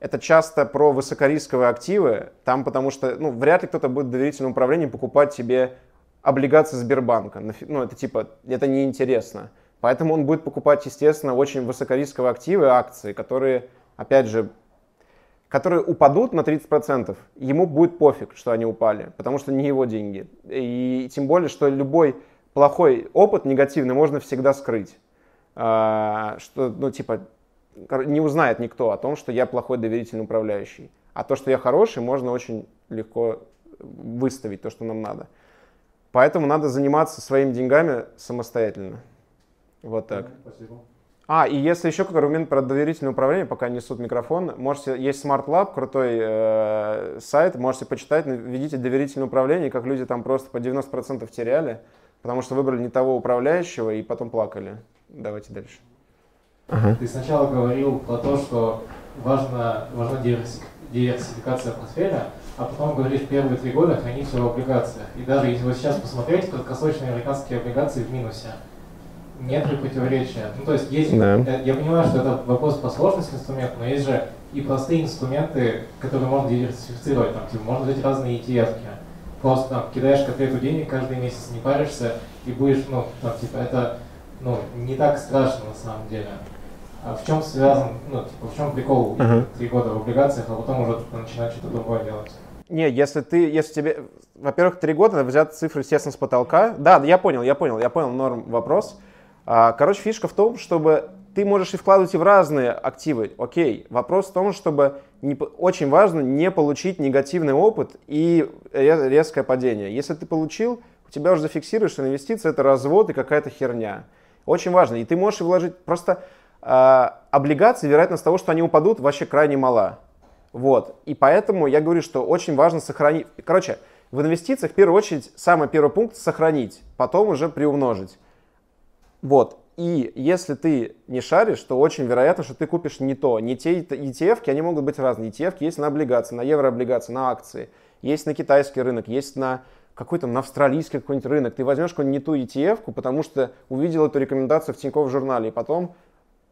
это часто про высокорисковые активы, там потому что ну, вряд ли кто-то будет в доверительном управлении покупать себе облигации Сбербанка. Ну, это типа, это неинтересно. Поэтому он будет покупать, естественно, очень высокорисковые активы, акции, которые, опять же, которые упадут на 30%, ему будет пофиг, что они упали, потому что не его деньги. И тем более, что любой плохой опыт негативный можно всегда скрыть. А, что, ну, типа, не узнает никто о том, что я плохой доверительный управляющий. А то, что я хороший, можно очень легко выставить то, что нам надо. Поэтому надо заниматься своими деньгами самостоятельно. Вот так. Спасибо. А, и если еще как аргумент про доверительное управление, пока несут микрофон, можете, есть Smart Lab, крутой э, сайт, можете почитать, введите доверительное управление, как люди там просто по 90% теряли, потому что выбрали не того управляющего и потом плакали. Давайте дальше. Ага. Ты сначала говорил про то, что важна, важна диверсификация портфеля, а потом говоришь, первые три года хранить все в облигациях. И даже если вот сейчас посмотреть, краткосрочные американские облигации в минусе нет ли противоречия? Ну, то есть есть, да. Э, я понимаю, что это вопрос по сложности инструмента, но есть же и простые инструменты, которые можно диверсифицировать. Там, типа, можно взять разные ETF. -ки. Просто там, кидаешь котлету денег каждый месяц, не паришься, и будешь, ну, там, типа, это ну, не так страшно на самом деле. А в чем связан, ну, типа, в чем прикол uh-huh. три года в облигациях, а потом уже начинать что-то другое делать? Не, если ты, если тебе, во-первых, три года взять цифры, естественно, с потолка. Да, я понял, я понял, я понял норм вопрос. А, короче, фишка в том, чтобы ты можешь и вкладывать и в разные активы, окей. Вопрос в том, чтобы не, очень важно не получить негативный опыт и резкое падение. Если ты получил, у тебя уже зафиксируешь, что инвестиция это развод и какая-то херня. Очень важно. И ты можешь вложить просто э, облигации, вероятность того, что они упадут, вообще крайне мала. Вот. И поэтому я говорю, что очень важно сохранить. Короче, в инвестициях в первую очередь самый первый пункт сохранить, потом уже приумножить. Вот. И если ты не шаришь, то очень вероятно, что ты купишь не то. Не те ETF, они могут быть разные. ETF есть на облигации, на еврооблигации, на акции. Есть на китайский рынок, есть на какой-то на австралийский какой-нибудь рынок. Ты возьмешь какую-нибудь не ту ETF, потому что увидел эту рекомендацию в Тинькофф журнале, и потом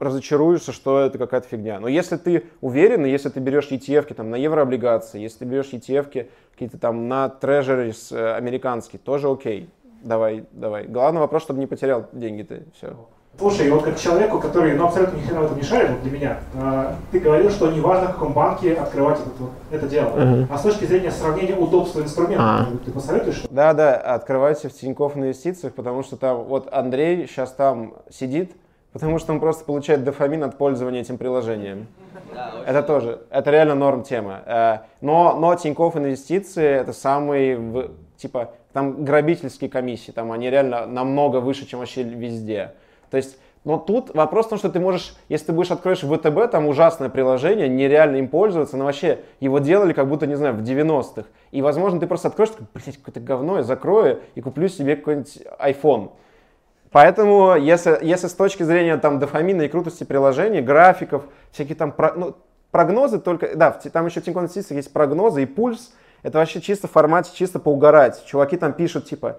разочаруешься, что это какая-то фигня. Но если ты уверен, если ты берешь ETF там, на еврооблигации, если ты берешь ETF какие-то там на трежерис э, американские, тоже окей давай, давай. Главный вопрос, чтобы не потерял деньги-то, все. Слушай, вот как человеку, который ну, абсолютно ни хрена в этом не шарит, вот для меня, э, ты говорил, что не важно, в каком банке открывать это, вот, это дело. Uh-huh. А с точки зрения сравнения удобства инструмента, uh-huh. ты посоветуешь? Да, да, открывайте в Тинькофф инвестициях, потому что там, вот Андрей сейчас там сидит, потому что он просто получает дофамин от пользования этим приложением. Да, это тоже, это реально норм тема. Э, но, но Тинькофф инвестиции это самый, типа, там грабительские комиссии, там они реально намного выше, чем вообще везде. То есть, но тут вопрос в том, что ты можешь, если ты будешь откроешь ВТБ, там ужасное приложение, нереально им пользоваться, но вообще его делали как будто, не знаю, в 90-х. И, возможно, ты просто откроешь, такой, блядь, какое-то говно, я закрою и куплю себе какой-нибудь iPhone. Поэтому, если, если с точки зрения там дофамина и крутости приложений, графиков, всякие там про, ну, прогнозы только, да, там еще в Тинькофф есть прогнозы и пульс, это вообще чисто в формате, чисто поугарать. Чуваки там пишут, типа,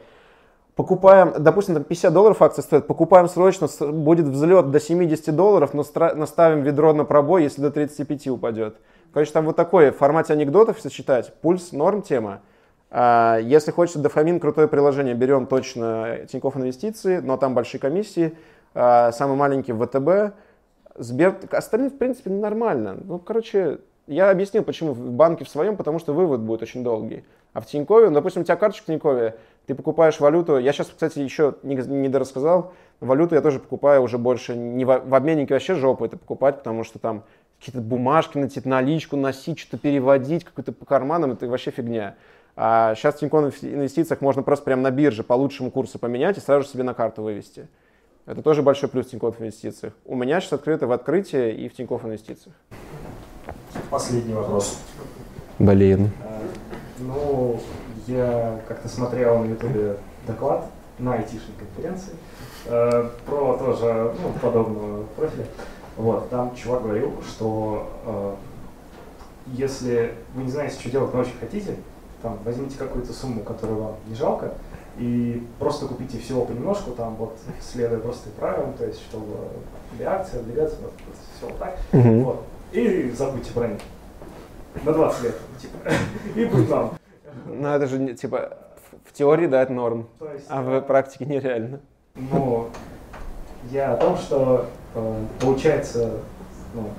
покупаем, допустим, там 50 долларов акция стоит, покупаем срочно, будет взлет до 70 долларов, но наставим ведро на пробой, если до 35 упадет. Короче, там вот такое, в формате анекдотов если читать, пульс, норм тема. А, если хочется дофамин, крутое приложение, берем точно Тинькофф Инвестиции, но там большие комиссии, а, самый маленький ВТБ, Сбер, остальные, в принципе, нормально. Ну, короче, я объяснил, почему в банке в своем, потому что вывод будет очень долгий. А в Тинькове, ну, допустим, у тебя карточка в Тинькове, ты покупаешь валюту, я сейчас, кстати, еще не, не дорассказал, валюту я тоже покупаю уже больше, не в, в обменнике вообще жопу это покупать, потому что там какие-то бумажки носить, наличку носить, что-то переводить, какой-то по карманам, это вообще фигня. А сейчас в Тинькофф инвестициях можно просто прямо на бирже по лучшему курсу поменять и сразу же себе на карту вывести. Это тоже большой плюс в Тинькофф инвестициях. У меня сейчас открыто в открытии и в Тинькофф инвестициях. Последний вопрос. Блин. Ну, я как-то смотрел на ютубе доклад на айтишной конференции э, про тоже ну, подобного профиля. Вот, там чувак говорил, что э, если вы не знаете, что делать, но очень хотите, там, возьмите какую-то сумму, которую вам не жалко, и просто купите всего понемножку, там вот следуя простым правилам, то есть чтобы для акции, облигации, вот, вот все вот так. Мгм. Вот. И забудьте про них. На 20 лет, типа. И будет вам. Ну, это же, типа, в- теории, да, это норм, есть, а э, в практике нереально. Ну, я о том, что э, получается, ну,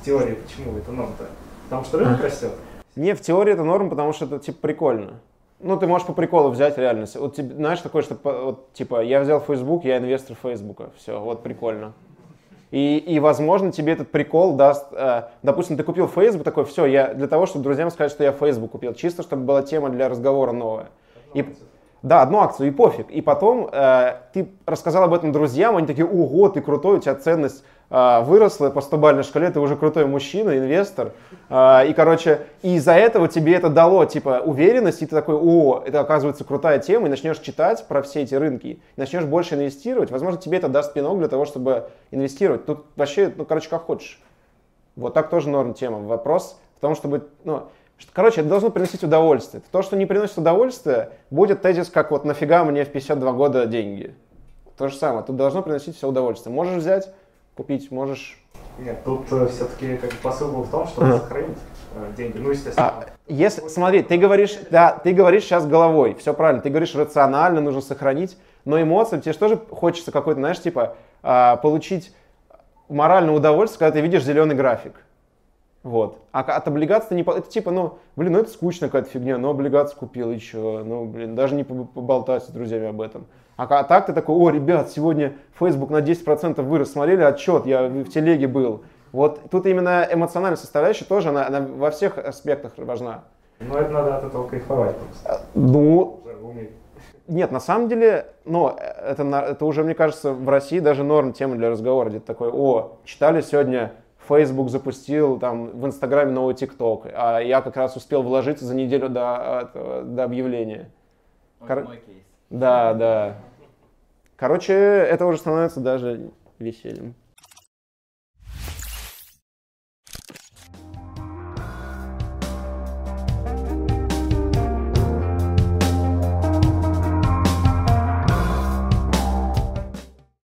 в теории, почему это норм-то? Потому что рынок растет. Не, в теории это норм, потому что это, типа, прикольно. Ну, ты можешь по приколу взять реальность. Вот, знаешь, такое, что, вот, типа, я взял Facebook, я инвестор Фейсбука. Все, вот прикольно. И, и, возможно, тебе этот прикол даст... э, допустим, ты купил Facebook, такой, все, я для того, чтобы друзьям сказать, что я Facebook купил. Чисто, чтобы была тема для разговора новая. И, да, одну акцию, и пофиг. И потом э, ты рассказал об этом друзьям, они такие, ого, ты крутой, у тебя ценность э, выросла по 100-бальной шкале, ты уже крутой мужчина, инвестор. Э, и, короче, и из-за этого тебе это дало, типа, уверенность, и ты такой, о, это оказывается крутая тема, и начнешь читать про все эти рынки, и начнешь больше инвестировать. Возможно, тебе это даст пинок для того, чтобы инвестировать. Тут вообще, ну, короче, как хочешь. Вот так тоже норм тема. Вопрос в том, чтобы, ну, что- короче, это должно приносить удовольствие. То, что не приносит удовольствие, будет тезис, как вот нафига мне в 52 года деньги. То же самое, тут должно приносить все удовольствие. Можешь взять, купить, можешь... Нет, тут все-таки как бы посыл был в том, чтобы Ага. сохранить э, деньги. Ну, естественно. А, если, смотри, ты говоришь, да, ты говоришь сейчас головой, все правильно, ты говоришь рационально, нужно сохранить, но эмоции, тебе же тоже хочется какой-то, знаешь, типа, а, получить моральное удовольствие, когда ты видишь зеленый график. Вот. А от облигаций не... Это типа, ну, блин, ну это скучно какая-то фигня, но облигации купил еще, ну, блин, даже не поб- поболтать с друзьями об этом. А ка- так ты такой, о, ребят, сегодня Facebook на 10% вырос, смотрели отчет, я в телеге был. Вот тут именно эмоциональная составляющая тоже, она, она во всех аспектах важна. Но это надо от этого кайфовать просто. Ну, Уже уметь. нет, на самом деле, ну, это, на- это уже, мне кажется, в России даже норм тема для разговора. Где-то такой, о, читали сегодня, Facebook запустил там в Инстаграме новый ТикТок, а я как раз успел вложиться за неделю до, до объявления. Кор- мой кейс. Да, да. Короче, это уже становится даже весельем.